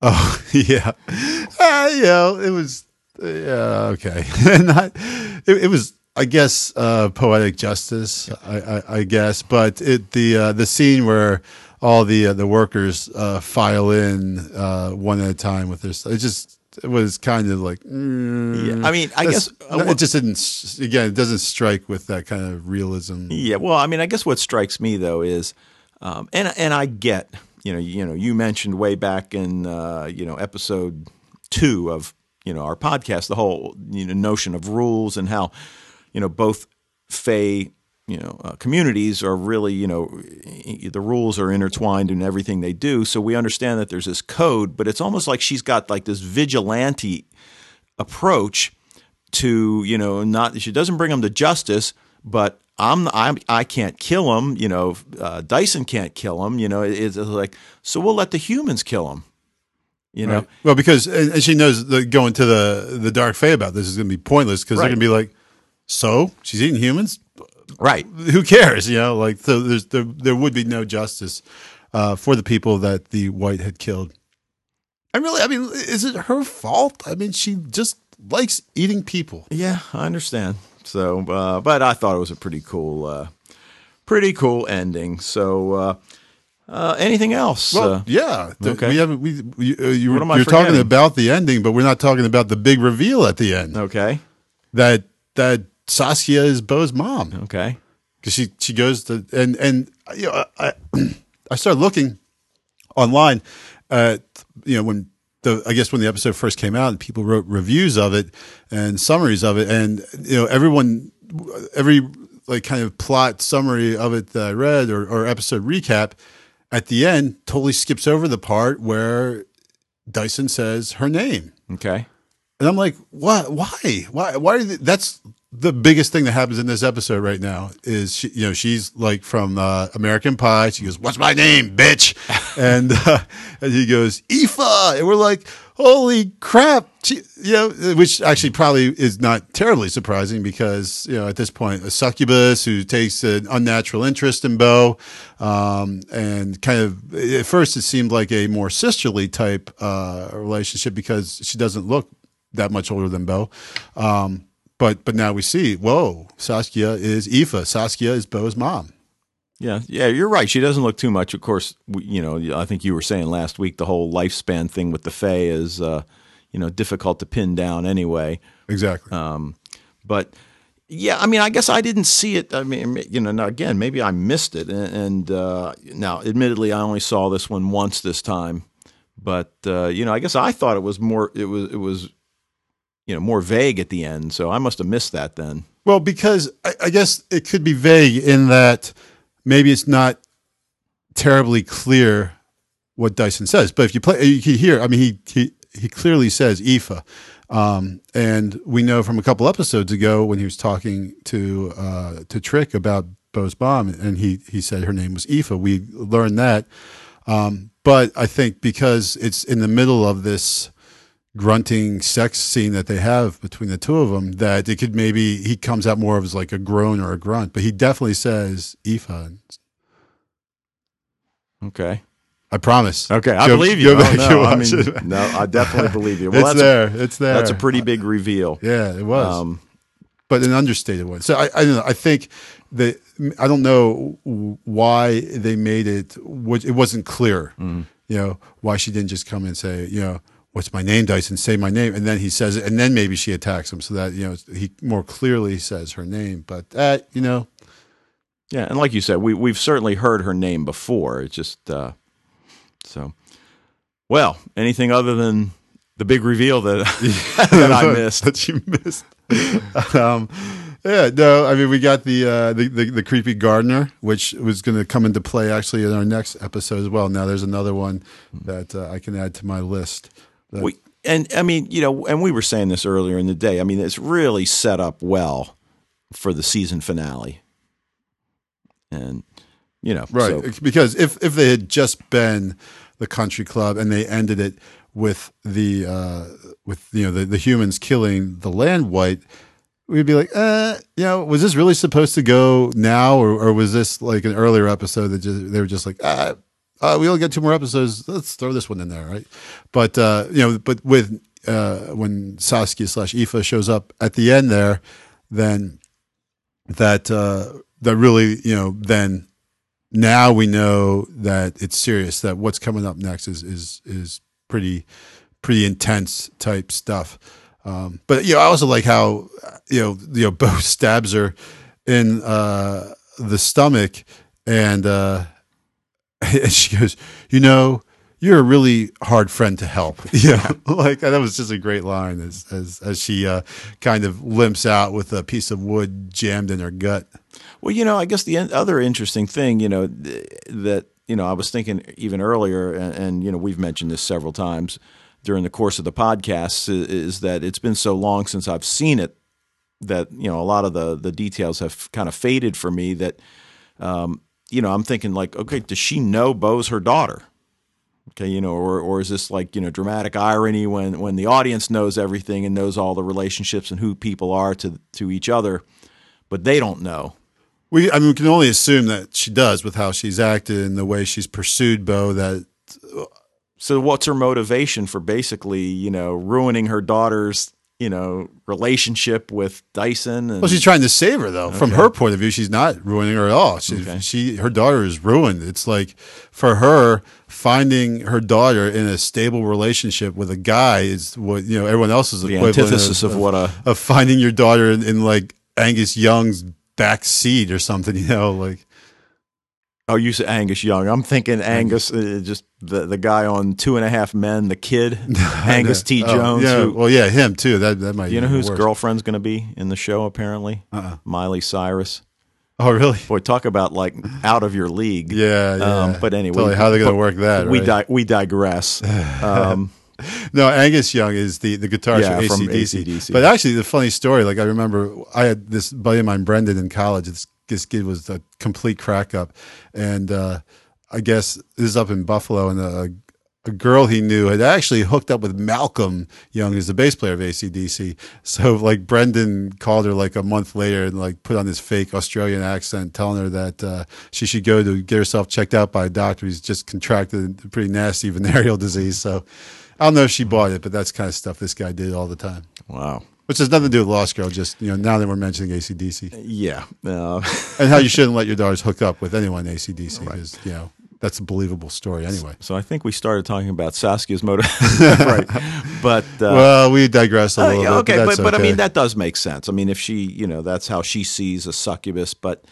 B: Oh yeah, uh, you know, it was yeah okay. Not it, it was I guess uh, poetic justice. I, I, I guess, but it the uh, the scene where all the uh, the workers uh, file in uh, one at a time with their it just it was kind of like mm,
A: Yeah, I mean, I guess-
B: no, it just didn't again it doesn't strike with that kind of realism.
A: Yeah, well, I mean, I guess what strikes me though is, um, and and I get, you know, you know, you mentioned way back in, uh, you know, episode two of, you know, our podcast, the whole you know notion of rules and how, you know, both Fae, you know, uh, communities are really, you know, the rules are intertwined in everything they do. So we understand that there's this code, but it's almost like she's got like this vigilante approach to you know not she doesn't bring them to justice but i'm i'm i can't kill him you know uh, dyson can't kill him you know it- it's like so we'll let the humans kill him you know
B: Right. Well, because and, she knows that going to the the dark fae about this is going to be pointless because
A: Right.
B: they're going to be like, so she's eating humans.
A: right
B: Who cares? You know, like so there's there there would be no justice uh, for the people that the wight had killed. And really, I mean, is it her fault? I mean, she just likes eating people.
A: yeah i understand so uh, but i thought it was a pretty cool uh, pretty cool ending so uh, uh, anything else
B: Well,
A: uh,
B: yeah. th-
A: okay.
B: We haven't. We, we uh,
A: you're,
B: you're talking
A: forgetting?
B: about the ending, but we're not talking about the big reveal at the end.
A: okay
B: That that Saskia is Bo's mom.
A: okay
B: because she she goes to and and you know I I started looking online at you know when the I guess when the episode first came out and people wrote reviews of it and summaries of it and you know everyone every like kind of plot summary of it that I read or, or episode recap at the end totally skips over the part where Dyson says her name
A: okay
B: and I'm like, what? Why? Why? Why? Are they, that's the biggest thing that happens in this episode right now. Is she, you know she's like from uh, American Pie. She goes, "What's my name, bitch?" and uh, and he goes, "Aoife," and we're like, "Holy crap!" She, you know, which actually probably is not terribly surprising because you know at this point a succubus who takes an unnatural interest in Bo, um, and kind of at first it seemed like a more sisterly type uh, relationship because she doesn't look that much older than Bo. Um, but but now we see, whoa, Saskia is Aoife. Saskia is Bo's mom.
A: Yeah, yeah, you're right. She doesn't look too much. Of course, we, you know, I think you were saying last week the whole lifespan thing with the Fae is, uh, you know difficult to pin down anyway.
B: Exactly.
A: But yeah, I mean, I guess I didn't see it. I mean, you know, now again, maybe I missed it. And, and uh, now, admittedly, I only saw this one once this time. But uh, you know, I guess I thought it was more. It was. It was. You know, more vague at the end. So I must have missed that then.
B: Well, because I, I guess it could be vague in that maybe it's not terribly clear what Dyson says. But if you play, you can hear. I mean, he he he clearly says Aoife, um, and we know from a couple episodes ago when he was talking to uh, to Trick about Bo's bomb, and he he said her name was Aoife. We learned that, um, but I think because it's in the middle of this grunting sex scene that they have between the two of them that it could maybe he comes out more of as like a groan or a grunt but he definitely says Aoife
A: Okay.
B: I promise
A: Okay, I believe you. Oh, no, I mean, no, I definitely believe you. Well,
B: it's
A: that's
B: there it's there
A: that's a pretty big reveal.
B: yeah it was
A: Um,
B: but an understated one so I I don't know I think that I don't know why they made it it wasn't clear
A: Mm-hmm.
B: you know why she didn't just come and say you know what's my name Dyson say my name and then he says it and then maybe she attacks him so that you know he more clearly says her name but that you know
A: Yeah, and like you said, we we've certainly heard her name before. It's just uh, so. Well, anything other than the big reveal that that I missed?
B: that you missed. um, yeah, no, I mean we got the, uh, the the the creepy gardener, which was going to come into play actually in our next episode as well. Now there's another one that uh, I can add to my list. That-
A: We, and I mean, you know, and we were saying this earlier in the day. I mean, it's really set up well for the season finale, and you know,
B: right?
A: so-
B: because if if they had just been the country club and they ended it with the uh, with you know the, the humans killing the land wight. We'd be like, uh, you know, was this really supposed to go now, or, or was this like an earlier episode that just, they were just like, ah, uh, we only got two more episodes. Let's throw this one in there, right? But uh, you know, but with uh, when Saskia slash Aoife shows up at the end there, then that uh, that really you know then now we know that it's serious. That what's coming up next is is is pretty pretty intense type stuff. Um, but you know, I also like how you know you know Bo stabs her in uh, the stomach, and uh, and she goes, you know, you're a really hard friend to help. Yeah, like that was just a great line as as as she uh, kind of limps out with a piece of wood jammed in her gut.
A: Well, you know, I guess the other interesting thing, you know, th- that you know, I was thinking even earlier, and, and you know, we've mentioned this several times during the course of the podcast, is, is that it's been so long since I've seen it that you know a lot of the the details have kind of faded for me. That um, you know, I'm thinking like, okay, does she know Bo's her daughter? Okay, you know, or or is this like you know dramatic irony when when the audience knows everything and knows all the relationships and who people are to to each other, but they don't know.
B: We, I mean, we can only assume that she does with how she's acted and the way she's pursued Bo. That
A: So what's her motivation for basically, you know, ruining her daughter's, you know, relationship with Dyson? And,
B: well, she's trying to save her though. From her point of view, she's not ruining her at all. She,
A: Okay.
B: she, her daughter is ruined. It's like for her finding her daughter in a stable relationship with a guy is what you know. Everyone else is
A: the
B: equivalent
A: antithesis of, what a
B: of finding your daughter in, in like Angus Young's back seat or something. You know, like
A: oh, you said Angus Young. I'm thinking Angus, uh, just the the guy on Two and a Half Men, the kid, Angus T.
B: Oh,
A: Jones.
B: yeah,
A: who,
B: well, yeah, him too. That that might.
A: do you know whose
B: worse.
A: girlfriend's going to be in the show? Apparently,
B: Uh-uh.
A: Miley Cyrus.
B: Oh, really?
A: Boy, talk about like out of your league.
B: Yeah, yeah.
A: Um, but anyway,
B: Totally. how they going to work that?
A: We
B: right?
A: di- we digress. Um,
B: No, Angus Young is the, the guitarist
A: Yeah,
B: for
A: from
B: ACDC.
A: AC/DC.
B: But actually, the funny story, like I remember I had this buddy of mine, Brendan, in college. This, this kid was a complete crack up. And uh, I guess this is up in Buffalo, and a, a girl he knew had actually hooked up with Malcolm Young, who's the bass player of ACDC. So, like, Brendan called her like a month later and like put on this fake Australian accent, telling her that uh, she should go to get herself checked out by a doctor who's just contracted a pretty nasty venereal disease. So, I don't know if she bought it, but that's kind of stuff this guy did all the time.
A: wow.
B: Which has nothing to do with Lost Girl, just, you know, now that we're mentioning ACDC.
A: Yeah. Uh,
B: And how you shouldn't let your daughters hook up with anyone ACDC because, you know, that's a believable story anyway.
A: So I think we started talking about Saskia's motive, right? But uh,
B: well, we digress a
A: uh,
B: little bit.
A: okay,
B: but,
A: but but I mean that does make sense. I mean, if she, you know, that's how she sees a succubus. But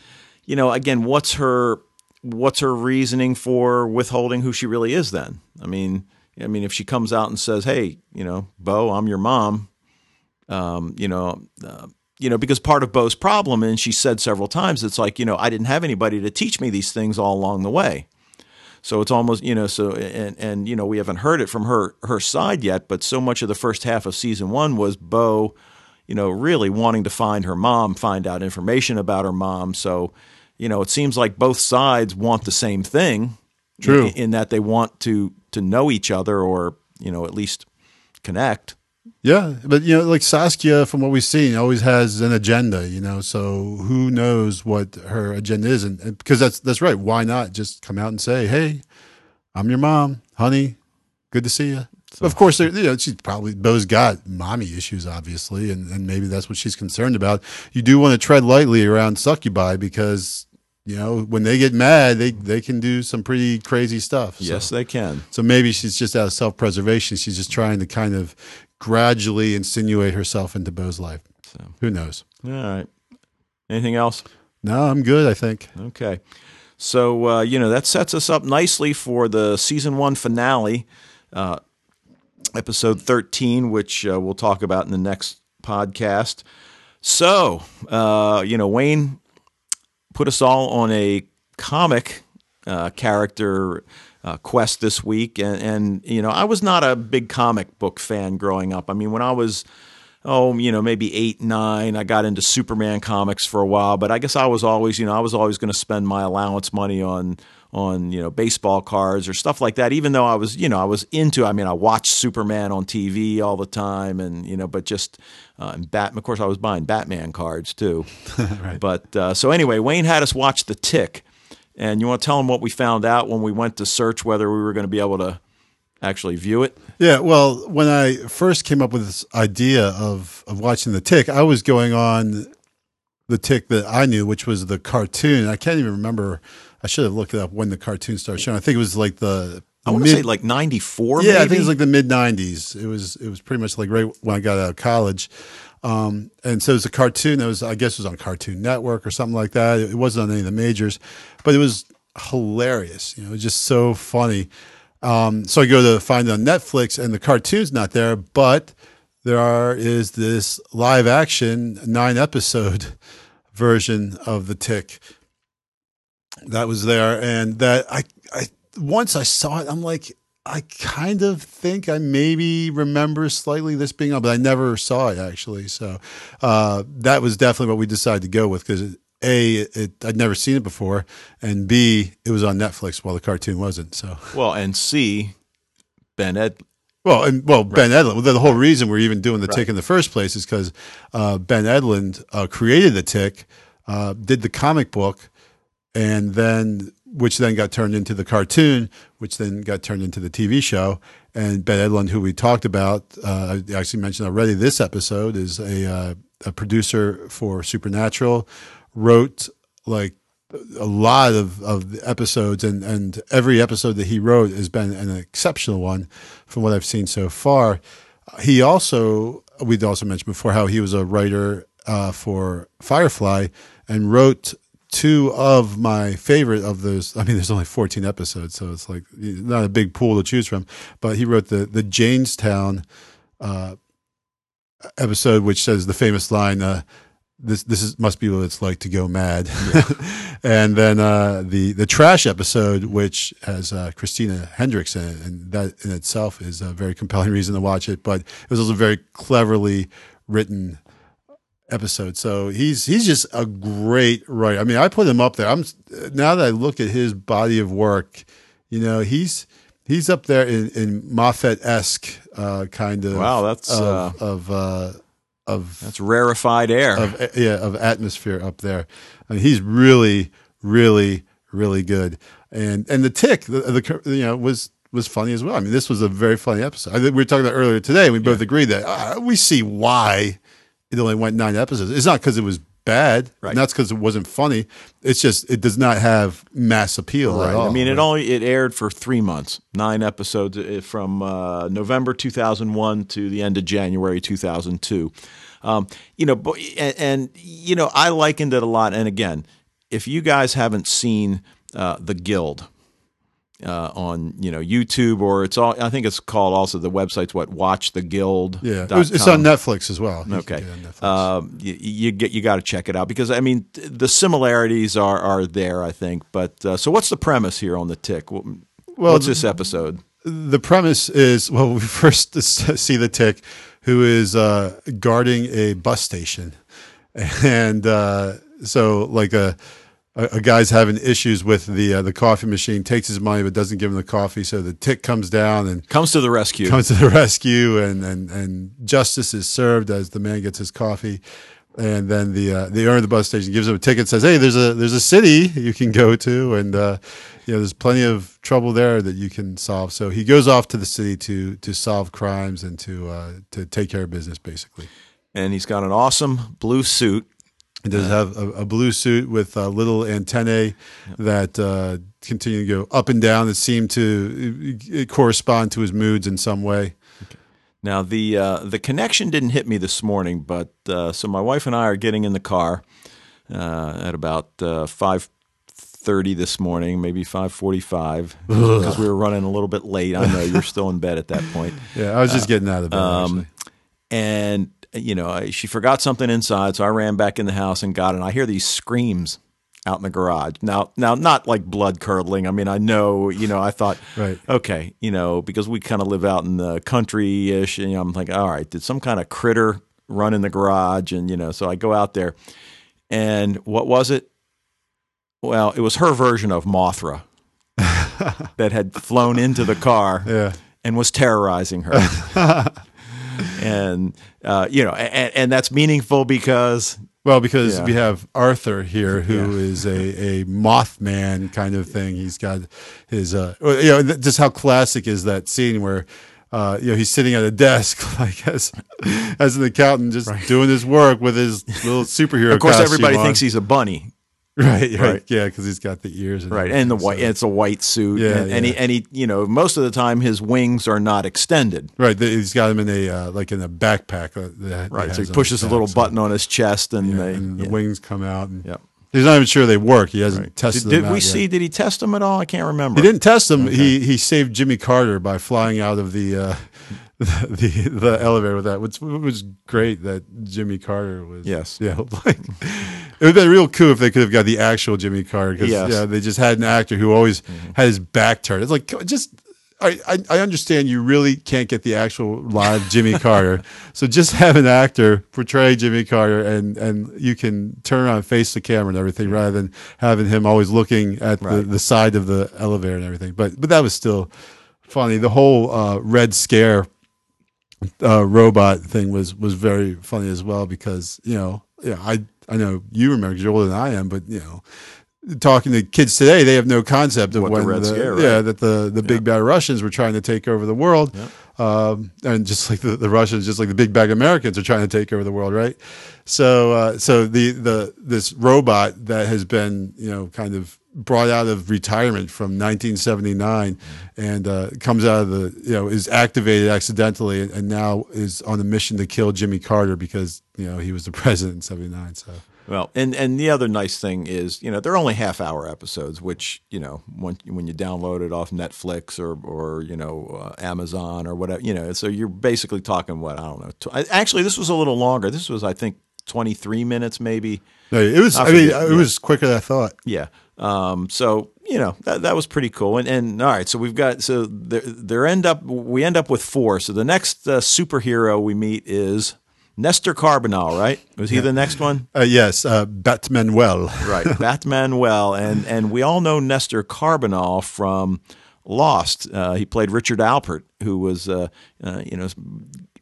A: you know, again, what's her what's her reasoning for withholding who she really is? Then, I mean, I mean, if she comes out and says, "Hey, you know, Bo, I'm your mom," um, you know. Uh, you know, because part of Bo's problem, and she said several times, it's like, you know, I didn't have anybody to teach me these things all along the way. So it's almost, you know, so and and you know, we haven't heard it from her her side yet, but so much of the first half of season 1 was Bo, you know, really wanting to find her mom, find out information about her mom. So, you know, it seems like both sides want the same thing.
B: True.
A: In, in that they want to to know each other or, you know, at least connect.
B: Yeah, but you know, like Saskia, from what we've seen, always has an agenda. You know, so who knows what her agenda is? And and- because that's that's right. Why not just come out and say, "Hey, I'm your mom, honey. Good to see you." of course, you know, she's probably Bo's got mommy issues, obviously, and, and maybe that's what she's concerned about. You do want to tread lightly around succubi because you know when they get mad, they they can do some pretty crazy stuff. So-
A: Yes, they can.
B: so maybe she's just out of self preservation. She's just trying to kind of gradually insinuate herself into Bo's life.
A: So,
B: Who knows?
A: all right. Anything else?
B: No, I'm good, I think.
A: Okay. So, uh, you know, that sets us up nicely for the season one finale, uh, episode 13, which uh, we'll talk about in the next podcast. So, uh, you know, Wayne put us all on a comic uh, character uh, quest this week. And, and, you know, I was not a big comic book fan growing up. I mean, when I was oh, you know, maybe eight, nine. I got into Superman comics for a while, but I guess I was always, you know, I was always going to spend my allowance money on on you know baseball cards or stuff like that. Even though I was, you know, I was into. I mean, I watched Superman on TV all the time, and you know, but just uh, and Batman. Of course, I was buying Batman cards too.
B: Right.
A: But uh, so anyway, Wayne had us watch The Tick, and you want to tell them what we found out when we went to search whether we were going to be able to actually view it.
B: Yeah, well, when I first came up with this idea of of watching the Tick, I was going on the Tick that I knew, which was the cartoon. I can't even remember. I should have looked it up when the cartoon started showing. I think it was like the,
A: I want to
B: mid-
A: say like ninety four.
B: yeah,
A: maybe?
B: I think it was like the mid '90s. It was it was pretty much like right when I got out of college, um, and so it was a cartoon that was I guess it was on Cartoon Network or something like that. It wasn't on any of the majors, but it was hilarious. You know, it was just so funny. Um, so I go to find it on Netflix, and the cartoon's not there, but there are is this live action nine episode version of the Tick that was there, and that I I once I saw it, I'm like. I kind of think I maybe remember slightly this being on, but I never saw it actually. So uh, that was definitely what we decided to go with because a it, I'd never seen it before, and b it was on Netflix while the cartoon wasn't. So
A: Well, and C, Ben Ed.
B: well, and well, Ben Edlund. The whole reason we're even doing the tick in the first place is because uh, Ben Edlund uh, created the tick, uh, did the comic book, and then which then got turned into the cartoon, which then got turned into the TV show. And Ben Edlund, who we talked about, uh, I actually mentioned already this episode, is a, uh, a producer for Supernatural, wrote like a lot of, of episodes and, and every episode that he wrote has been an exceptional one from what I've seen so far. He also, we'd also mentioned before how he was a writer uh, for Firefly and wrote two of my favorite of those. I mean, there's only 14 episodes, so it's like not a big pool to choose from. But he wrote the the Jaynestown uh, episode, which says the famous line. Uh, this this is must be what it's like to go mad, and then uh, the the trash episode, which has uh, Christina Hendricks in it, and that in itself is a very compelling reason to watch it. But it was also very cleverly written episode. So he's he's just a great writer. I mean, I put him up there. I'm now that I look at his body of work, you know, he's he's up there in, in Moffat esque uh, kind of
A: Wow, that's,
B: of of uh, of
A: That's rarefied air.
B: of yeah of atmosphere up there. I mean, he's really, really, really good. And and the tick, the, the you know was was funny as well. I mean, this was a very funny episode. I think we were talking about earlier today. And we both agreed that uh, we see why it only went nine episodes. It's not because it was bad,
A: Right.
B: and that's because it wasn't funny. It's just it does not have mass appeal at all.
A: I mean, it
B: right?
A: only it aired for three months, nine episodes uh, from uh, November 2001 to the end of January 2002. Um, you know, but, and, and you know, I likened it a lot. And again, if you guys haven't seen uh, the Guild. Uh, on you know YouTube or it's all I think it's called also the website's what watch the guild
B: yeah, it was, it's on Netflix as well.
A: Okay,
B: get it on Netflix.
A: um, you, you get you got to check it out because I mean the similarities are are there I think. But uh, so what's the premise here on the tick? Well, what's this episode?
B: the premise is well, we first see the tick who is uh, guarding a bus station, and uh, so like a, a a guy's having issues with the uh, the coffee machine, takes his money but doesn't give him the coffee, so the tick comes down and
A: Comes to the rescue.
B: comes to the rescue, and and and justice is served as the man gets his coffee. And then the uh, the owner of the bus station gives him a ticket, says, "Hey, there's a there's a city you can go to, and uh, you know there's plenty of trouble there that you can solve." So he goes off to the city to to solve crimes and to uh, to take care of business, basically.
A: and he's got an awesome blue suit.
B: He does have a, a blue suit with uh, little antennae that uh, continue to go up and down that seem to uh, correspond to his moods in some way.
A: Now the uh, the connection didn't hit me this morning, but uh, so my wife and I are getting in the car uh, at about uh, five thirty this morning, maybe five forty five, because we were running a little bit late. I know you're still in bed at that point.
B: Yeah, I was just getting out of bed.
A: Um, and you know I- she forgot something inside, so I ran back in the house and got it. And I hear these screams out in the garage. Now, now not like blood curdling. I mean, I know, you know, I thought,
B: Right.
A: okay, you know, because we kind of live out in the country ish, and you know, I'm like, all right, did some kind of critter run in the garage? And you know, so I go out there, and what was it? Well, it was her version of Mothra that had flown into the car
B: Yeah.
A: and was terrorizing her. and uh, you know, and, and that's meaningful because
B: Well, because
A: Yeah.
B: we have Arthur here, who
A: Yeah.
B: is a, a Mothman kind of thing. He's got his, uh, you know, just how classic is that scene where, uh, you know, he's sitting at a desk, like as, as an accountant, just doing his work with his little superhero.
A: of course everybody
B: on.
A: thinks he's a bunny,
B: right, right,
A: Right.
B: yeah, because he's got the ears, and
A: right? And the white,
B: so-
A: it's a white suit,
B: Yeah,
A: and, and he and he, you know, most of the time his wings are not extended.
B: right. He's got him in a uh, like in a backpack. Uh, that
A: Right, so he pushes a little button on his chest, and,
B: yeah,
A: they,
B: and the
A: yeah.
B: wings come out. And
A: Yep.
B: He's not even sure they work. He hasn't
A: Did,
B: tested
A: did
B: them
A: we
B: yet.
A: see? Did he test them at all? I can't remember.
B: He didn't test them. He he saved Jimmy Carter by flying out of the uh, the the elevator with that, which was great. That Jimmy Carter was.
A: Yes.
B: Yeah. Like, it would have been real cool if they could have got the actual Jimmy Carter because
A: Yes.
B: yeah, they just had an actor who always had his back turned. It's like just. I, I understand you really can't get the actual live Jimmy Carter, so just have an actor portray Jimmy Carter, and and you can turn around, and face the camera, and everything, rather than having him always looking at the, the side of the elevator and everything. But but that was still funny. The whole uh, Red Scare uh, robot thing was was very funny as well because you know yeah I I know you remember because you're older than I am, but you know. Talking to kids today, they have no concept of
A: What the Red
B: the,
A: Scare,
B: yeah that the the big bad Russians were trying to take over the world, um, and just like the, the Russians, just like the big bad Americans are trying to take over the world, right? So uh, so the the this robot that has been you know kind of brought out of retirement from 1979 and uh, comes out of the you know is activated accidentally and, and now is on a mission to kill Jimmy Carter because you know he was the president in 79 so
A: Well, and and the other nice thing is, you know, they're only half hour episodes, which you know, when when you download it off Netflix or or you know uh, Amazon or whatever, you know, so you're basically talking what I don't know. Tw- I- Actually, this was a little longer. This was, I think, 23 minutes, maybe.
B: No, it was
A: I
B: I, mean it was quicker than I thought
A: Yeah. Um, so you know that that was pretty cool. And and all right, so we've got so there there end up we end up with four. So the next uh, superhero we meet is Nestor Carbonell, right? Was he the next one?
B: uh, yes uh, Batmanuel
A: right, Batmanuel, and and we all know Nestor Carbonell from Lost. Uh, he played Richard Alpert, who was uh, uh, you know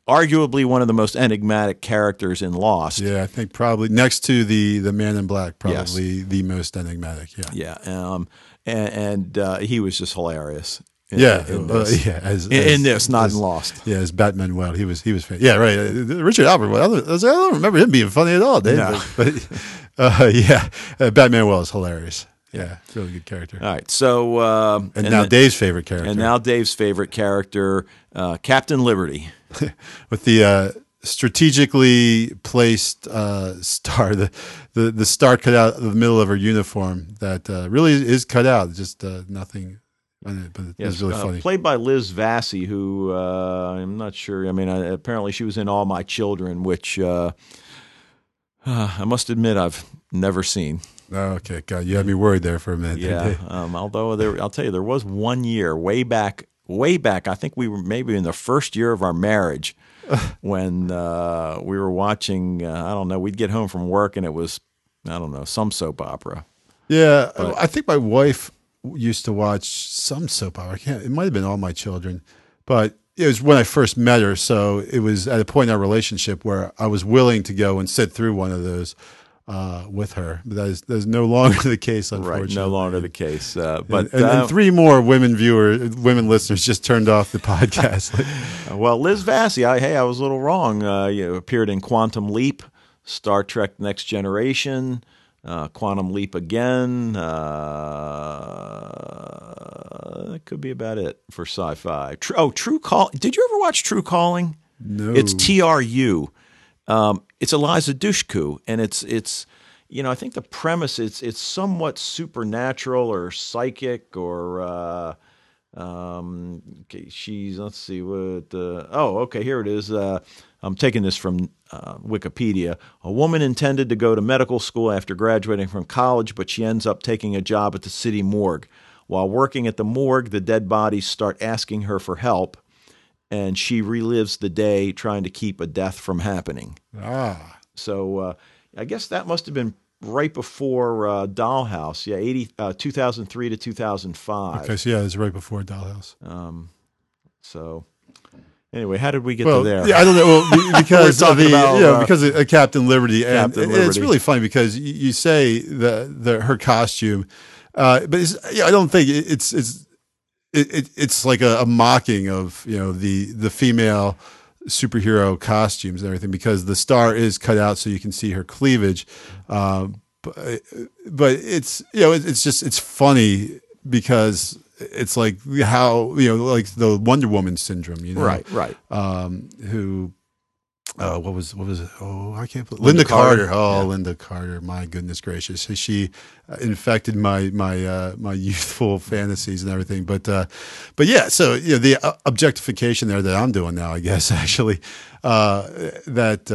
A: arguably one of the most enigmatic characters in Lost.
B: yeah I think probably next to the the Man in Black
A: Yes.
B: probably the most enigmatic yeah
A: Yeah, um, and, and uh, he was just hilarious In,
B: yeah,
A: in
B: uh,
A: this,
B: yeah. As,
A: in,
B: as-
A: in this not
B: as-
A: in Lost.
B: Yeah, as Batman. Well, he was he was. Yeah, right. Uh, Richard Alpert. Well, I, was like, I don't remember him being funny at all, Dave.
A: No.
B: But, but, uh, yeah, uh, Batmanuel is hilarious. Yeah, really good character.
A: All right, so um,
B: and, now
A: then-
B: Dave's favorite character.
A: and now Dave's favorite character, uh, Captain Liberty.
B: with the uh, strategically placed uh, star, the, the the star cut out of the middle of her uniform that uh, really is cut out. Just uh, nothing, it, but it's was really
A: uh,
B: funny.
A: Played by Liz Vassey, who uh, I'm not sure. I mean, I, apparently she was in All My Children, which uh, uh, I must admit I've never seen.
B: Oh, okay, God, you had me worried there for a minute.
A: Yeah. Um, although there, I'll tell you, there was one year way back, way back. I think we were maybe in the first year of our marriage when uh, we were watching. Uh, I don't know. We'd get home from work and it was, I don't know, some soap opera.
B: Yeah, I think my wife used to watch some soap opera. I can't. It might have been All My Children, but it was when I first met her. So it was at a point in our relationship where I was willing to go and sit through one of those uh, with her. But that is that is no longer the case, unfortunately.
A: Right. No longer the case. Uh, but
B: and, and,
A: uh,
B: and three more women viewer, women listeners just turned off the podcast.
A: Well, Liz Vassey, I, hey, I was a little wrong. Uh, you appeared in Quantum Leap, Star Trek Next Generation, uh, Quantum Leap again. Uh, that could be about it for sci fi. Tr- oh, True Call. Did you ever watch True Calling?
B: No.
A: It's TRU. Um, it's Eliza Dushku, and it's it's you know I think the premise it's it's somewhat supernatural or psychic or uh, um, okay, she's let's see what uh, oh okay here it is. Uh, I'm taking this from uh, Wikipedia. A woman intended to go to medical school after graduating from college, but she ends up taking a job at the city morgue. While working at the morgue, the dead bodies start asking her for help and she relives the day trying to keep a death from happening.
B: ah,
A: So uh, I guess that must have been right before uh, Dollhouse. Yeah, 80, uh, 2003 to 2005.
B: okay, so yeah, it's right before Dollhouse.
A: Um, So anyway, how did we get
B: Well,
A: to there?
B: yeah, I don't know. Well, because of the
A: about,
B: you know,
A: uh,
B: because of uh, Captain Liberty, and,
A: Captain
B: and it's really funny because you, you say the the her costume, uh, but yeah, I don't think it's it's it, it, it's like a, a mocking of you know the the female superhero costumes and everything because the star is cut out so you can see her cleavage, uh, but but it's you know it, it's just it's funny because it's like how you know like the Wonder Woman syndrome, you know,
A: right, right.
B: um, who uh, what was what was it? Oh, I can't. Believe,
A: Lynda
B: Lynda,
A: Carter.
B: Carter. Oh,
A: Yeah.
B: Lynda Carter. My goodness gracious, she uh, infected my my uh, my youthful fantasies and everything. But uh, but yeah, so you know the uh, objectification there that I'm doing now, I guess actually uh, that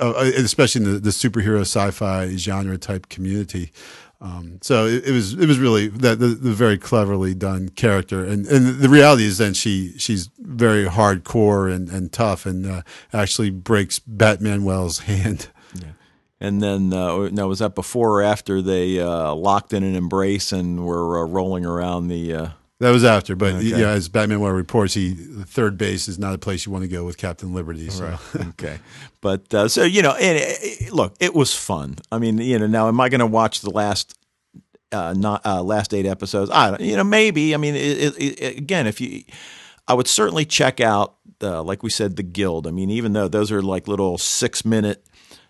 B: especially in the, the superhero sci-fi genre type community. Um, so it, it was it was really that the, the very cleverly done character, and and the reality is then she she's very hardcore and, and tough, and uh, actually breaks Batmanuel's hand. Yeah.
A: And then, uh, now was that before or after they uh, locked in an embrace and were uh, rolling around the? Uh,
B: That was after, but
A: Okay.
B: yeah, as Batmanuel reports, he the third base is not a place you want to go with Captain Liberty. So.
A: okay, but uh, so you know, and it, look, it was fun. I mean, you know, now am I going to watch the last? Uh, not uh, last eight episodes. I don't, you know, maybe. I mean, it, again, if you, I would certainly check out, uh, like we said, the Guild. I mean, even though those are like little six minute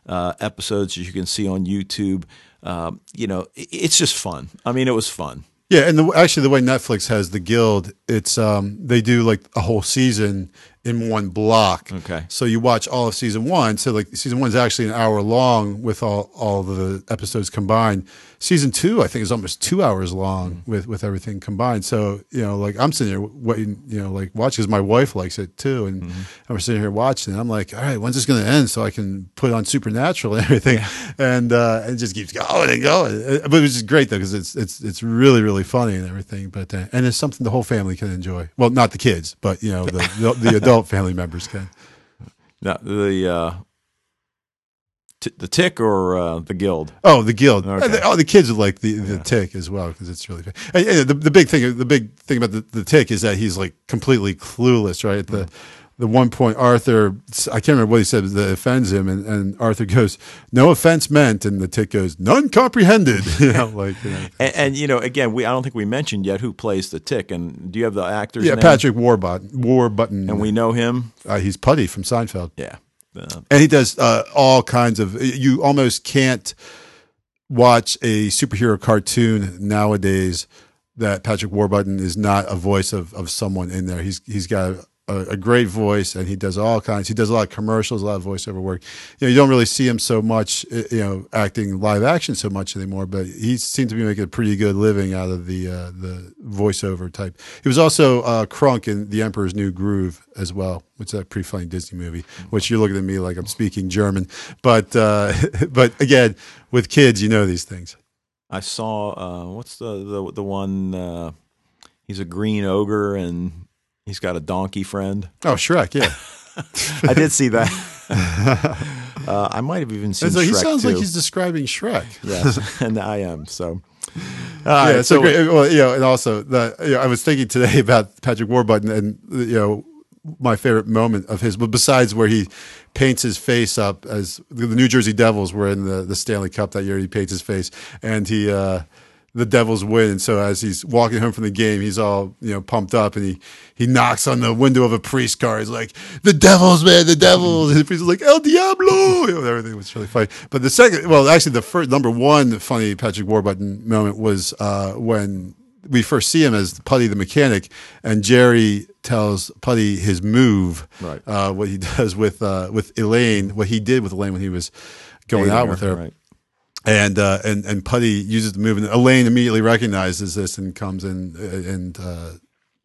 A: uh, episodes as you can see on YouTube, um, you know, it, it's just fun. I mean, it was fun.
B: Yeah, and the, actually, the way Netflix has the Guild, it's um, they do like a whole season in one block.
A: Okay.
B: So you watch all of season one. So like season one is actually an hour long with all all the episodes combined. Season two, I think, is almost two hours long with with everything combined. So you know, like I'm sitting here waiting, you know, like watching because my wife likes it too, and I'm sitting here watching. it. I'm like, all right, when's this going to end so I can put on Supernatural and everything, and uh, it just keeps going and going. Uh, But it was just great though because it's it's it's really really funny and everything. But uh, and it's something the whole family can enjoy. Well, not the kids, but you know the the, the adult family members can.
A: Now the uh, t- the Tick or uh, the Guild.
B: Oh, the guild.
A: Okay.
B: The- oh, the kids like the, the tick as well because it's really. And, and the, the big thing, the big thing about the, the tick is that he's like completely clueless, right? The the one point Arthur, I can't remember what he said that offends him, and, and Arthur goes, "No offense meant," and the tick goes, "None comprehended." you know, like you know.
A: And, and, you know, again, we I don't think we mentioned yet who plays the tick. And do you have the actor's
B: yeah,
A: name?
B: Patrick Warbot, Warburton,
A: And we know him.
B: uh, he's Putty from Seinfeld,
A: Yeah. Uh,
B: and he does uh, all kinds of. You almost can't watch a superhero cartoon nowadays that Patrick Warburton is not a voice of, of someone in there. He's he's got a, a great voice, and he does all kinds. He does a lot of commercials, a lot of voiceover work. You know, you don't really see him so much, uh, you know, acting live action so much anymore. But he seems to be making a pretty good living out of the uh, the voiceover type. He was also uh, Kronk in The Emperor's New Groove as well, which is a pretty funny Disney movie. Which you're looking at me like I'm speaking German, but uh, but again, with kids, you know these things.
A: I saw uh, what's the the the one? Uh, he's a green ogre and he's got a donkey friend.
B: Oh, Shrek, yeah.
A: I did see that. uh, I might have even seen
B: like, he sounds
A: too.
B: like he's describing Shrek.
A: yes, and I am. So,
B: yeah,
A: yeah.
B: it's so great. Well, you know, and also the you know, I was thinking today about Patrick Warburton, and you know, my favorite moment of his, but besides where he paints his face up as the New Jersey Devils were in the the Stanley Cup that year, he paints his face, and he. uh the Devils win, and so as he's walking home from the game, he's all you know pumped up, and he he knocks on the window of a priest car. He's like, "The Devils, man, the Devils!" And the priest is like, "El Diablo!" You know, everything was really funny. But the second, well, actually, the first number one funny Patrick Warburton moment was uh, when we first see him as Puddy the mechanic, and Jerry tells Puddy his move,
A: Right.
B: uh, what he does with uh, with Elaine, what he did with Elaine when he was going out with her
A: Right.
B: And uh, and and Puddy uses the move, and Elaine immediately recognizes this and comes in and uh,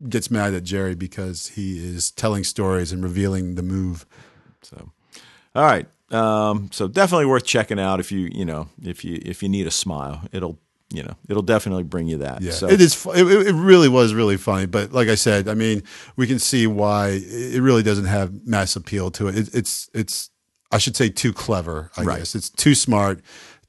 B: gets mad at Jerry because he is telling stories and revealing the move.
A: So, all right. Um, so definitely worth checking out if you you know if you if you need a smile, it'll you know it'll definitely bring you that.
B: Yeah,
A: So,
B: it is. It, it really was really funny, but like I said, I mean, we can see why it really doesn't have mass appeal to it. it it's it's I should say too clever. I
A: Right.
B: guess it's too smart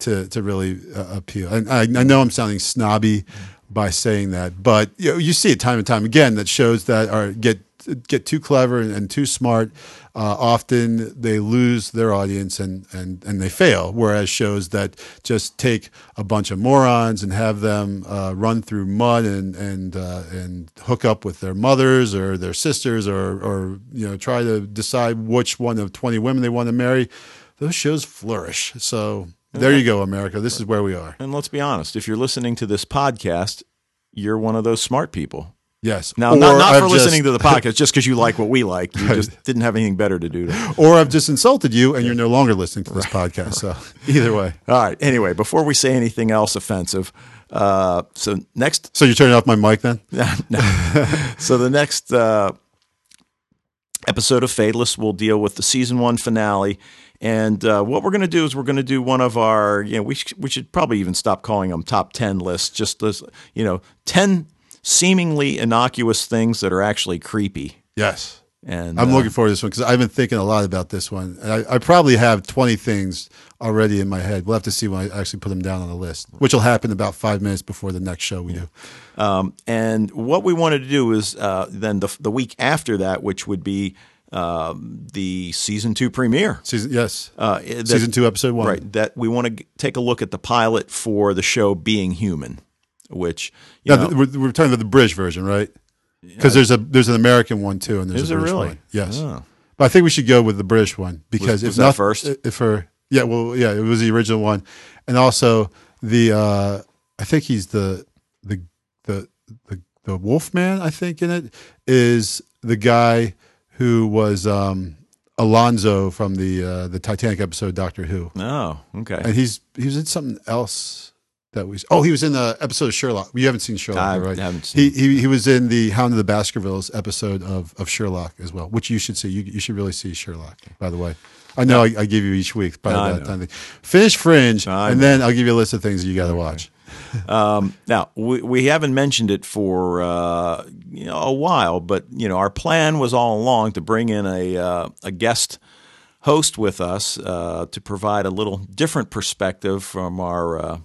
B: to to really uh, appeal. And I, I know I'm sounding snobby by saying that, but you know, you see it time and time again that shows that are get get too clever and, and too smart. Uh, often they lose their audience and, and, and they fail. Whereas shows that just take a bunch of morons and have them uh, run through mud and and uh, and hook up with their mothers or their sisters or or you know try to decide which one of twenty women they want to marry. Those shows flourish. So there you go, America. This is where we are.
A: and let's be honest, if you're listening to this podcast, you're one of those smart people.
B: Yes.
A: Now,
B: Or
A: not, not for
B: I've
A: listening
B: just-
A: to the podcast, just because you like what we like. You just didn't have anything better to do. To.
B: or I've just insulted you, and you're no longer listening to this podcast. So either way.
A: All right. Anyway, before we say anything else offensive, uh, so next
B: So you're turning off my mic then?
A: no. so the next uh, episode of Fadeless will deal with the season one finale. And uh, what we're going to do is we're going to do one of our, you know, we, sh- we should probably even stop calling them top 10 lists, just this, you know, 10 seemingly innocuous things that are actually creepy.
B: Yes.
A: And
B: I'm
A: uh,
B: looking forward to this one because I've been thinking a lot about this one. I, I probably have 20 things already in my head. We'll have to see when I actually put them down on the list, which will happen about five minutes before the next show we do.
A: Um, and what we wanted to do is uh, then the, the week after that, which would be um, the season two premiere.
B: Season, yes.
A: Uh, that-
B: Season two, episode one.
A: Right. That we want to take a look at the pilot for the show Being Human, which you
B: Now,
A: know,
B: we're, we're talking about the British version, right? Because there's a there's an American one too, and there's
A: Is
B: a British
A: really?
B: one. Yes,
A: Oh.
B: but I think we should go with the British one because
A: Was-
B: if
A: was
B: not
A: first?
B: if for yeah, well, yeah, it was the original one, and also the uh, I think he's the the the the the Wolfman. I think in it is the guy who was um, Alonso from the uh, the Titanic episode Doctor Who,
A: oh, okay.
B: and he's he was in something else that was. Oh, he was in the episode of Sherlock. You haven't seen Sherlock,
A: I
B: right?
A: haven't
B: He,
A: seen.
B: he he was in the Hound of the Baskervilles episode of, of Sherlock as well, which you should see. You you should really see Sherlock. By the way, I know I, I give you each week. By
A: I
B: that time, finish Fringe,
A: I
B: and then I'll give you a list of things that you got to watch.
A: Um, now we, we haven't mentioned it for uh, you know a while, but you know our plan was all along to bring in a uh, a guest host with us uh, to provide a little different perspective from our uh,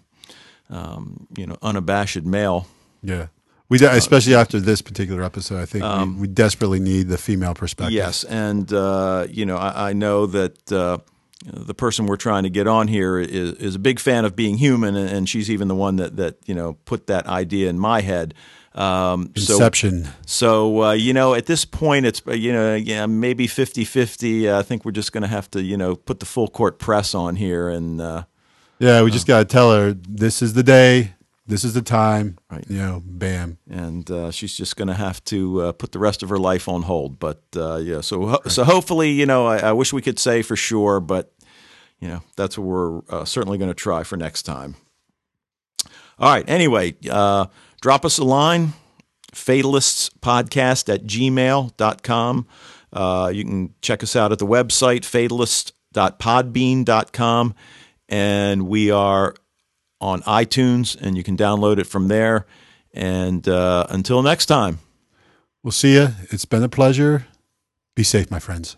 A: um, you know unabashed male.
B: Yeah. We de- especially after this particular episode, I think we, we desperately need the female perspective.
A: Yes, and uh, you know, I, I know that uh, the person we're trying to get on here is, is a big fan of being human, and, she's even the one that that you know put that idea in my head. Um, so,
B: Inception.
A: so uh, you know, at this point, it's uh, you know, yeah, maybe 50-50. Uh, I think we're just going to have to you know put the full court press on here, and uh,
B: Yeah, we just got to tell her this is the day, this is the time.
A: Right.
B: You know, bam.
A: and uh, she's just going to have to uh, put the rest of her life on hold. But uh, yeah, so ho- so hopefully, you know, I, I wish we could say for sure, but you know, that's what we're uh, certainly going to try for next time. All right. Anyway, uh, drop us a line, fatalistspodcast at gmail.com. Uh, you can check us out at the website, fatalist.podbean.com. And we are on iTunes, and you can download it from there. And uh, until next time.
B: We'll see you. It's been a pleasure. Be safe, my friends.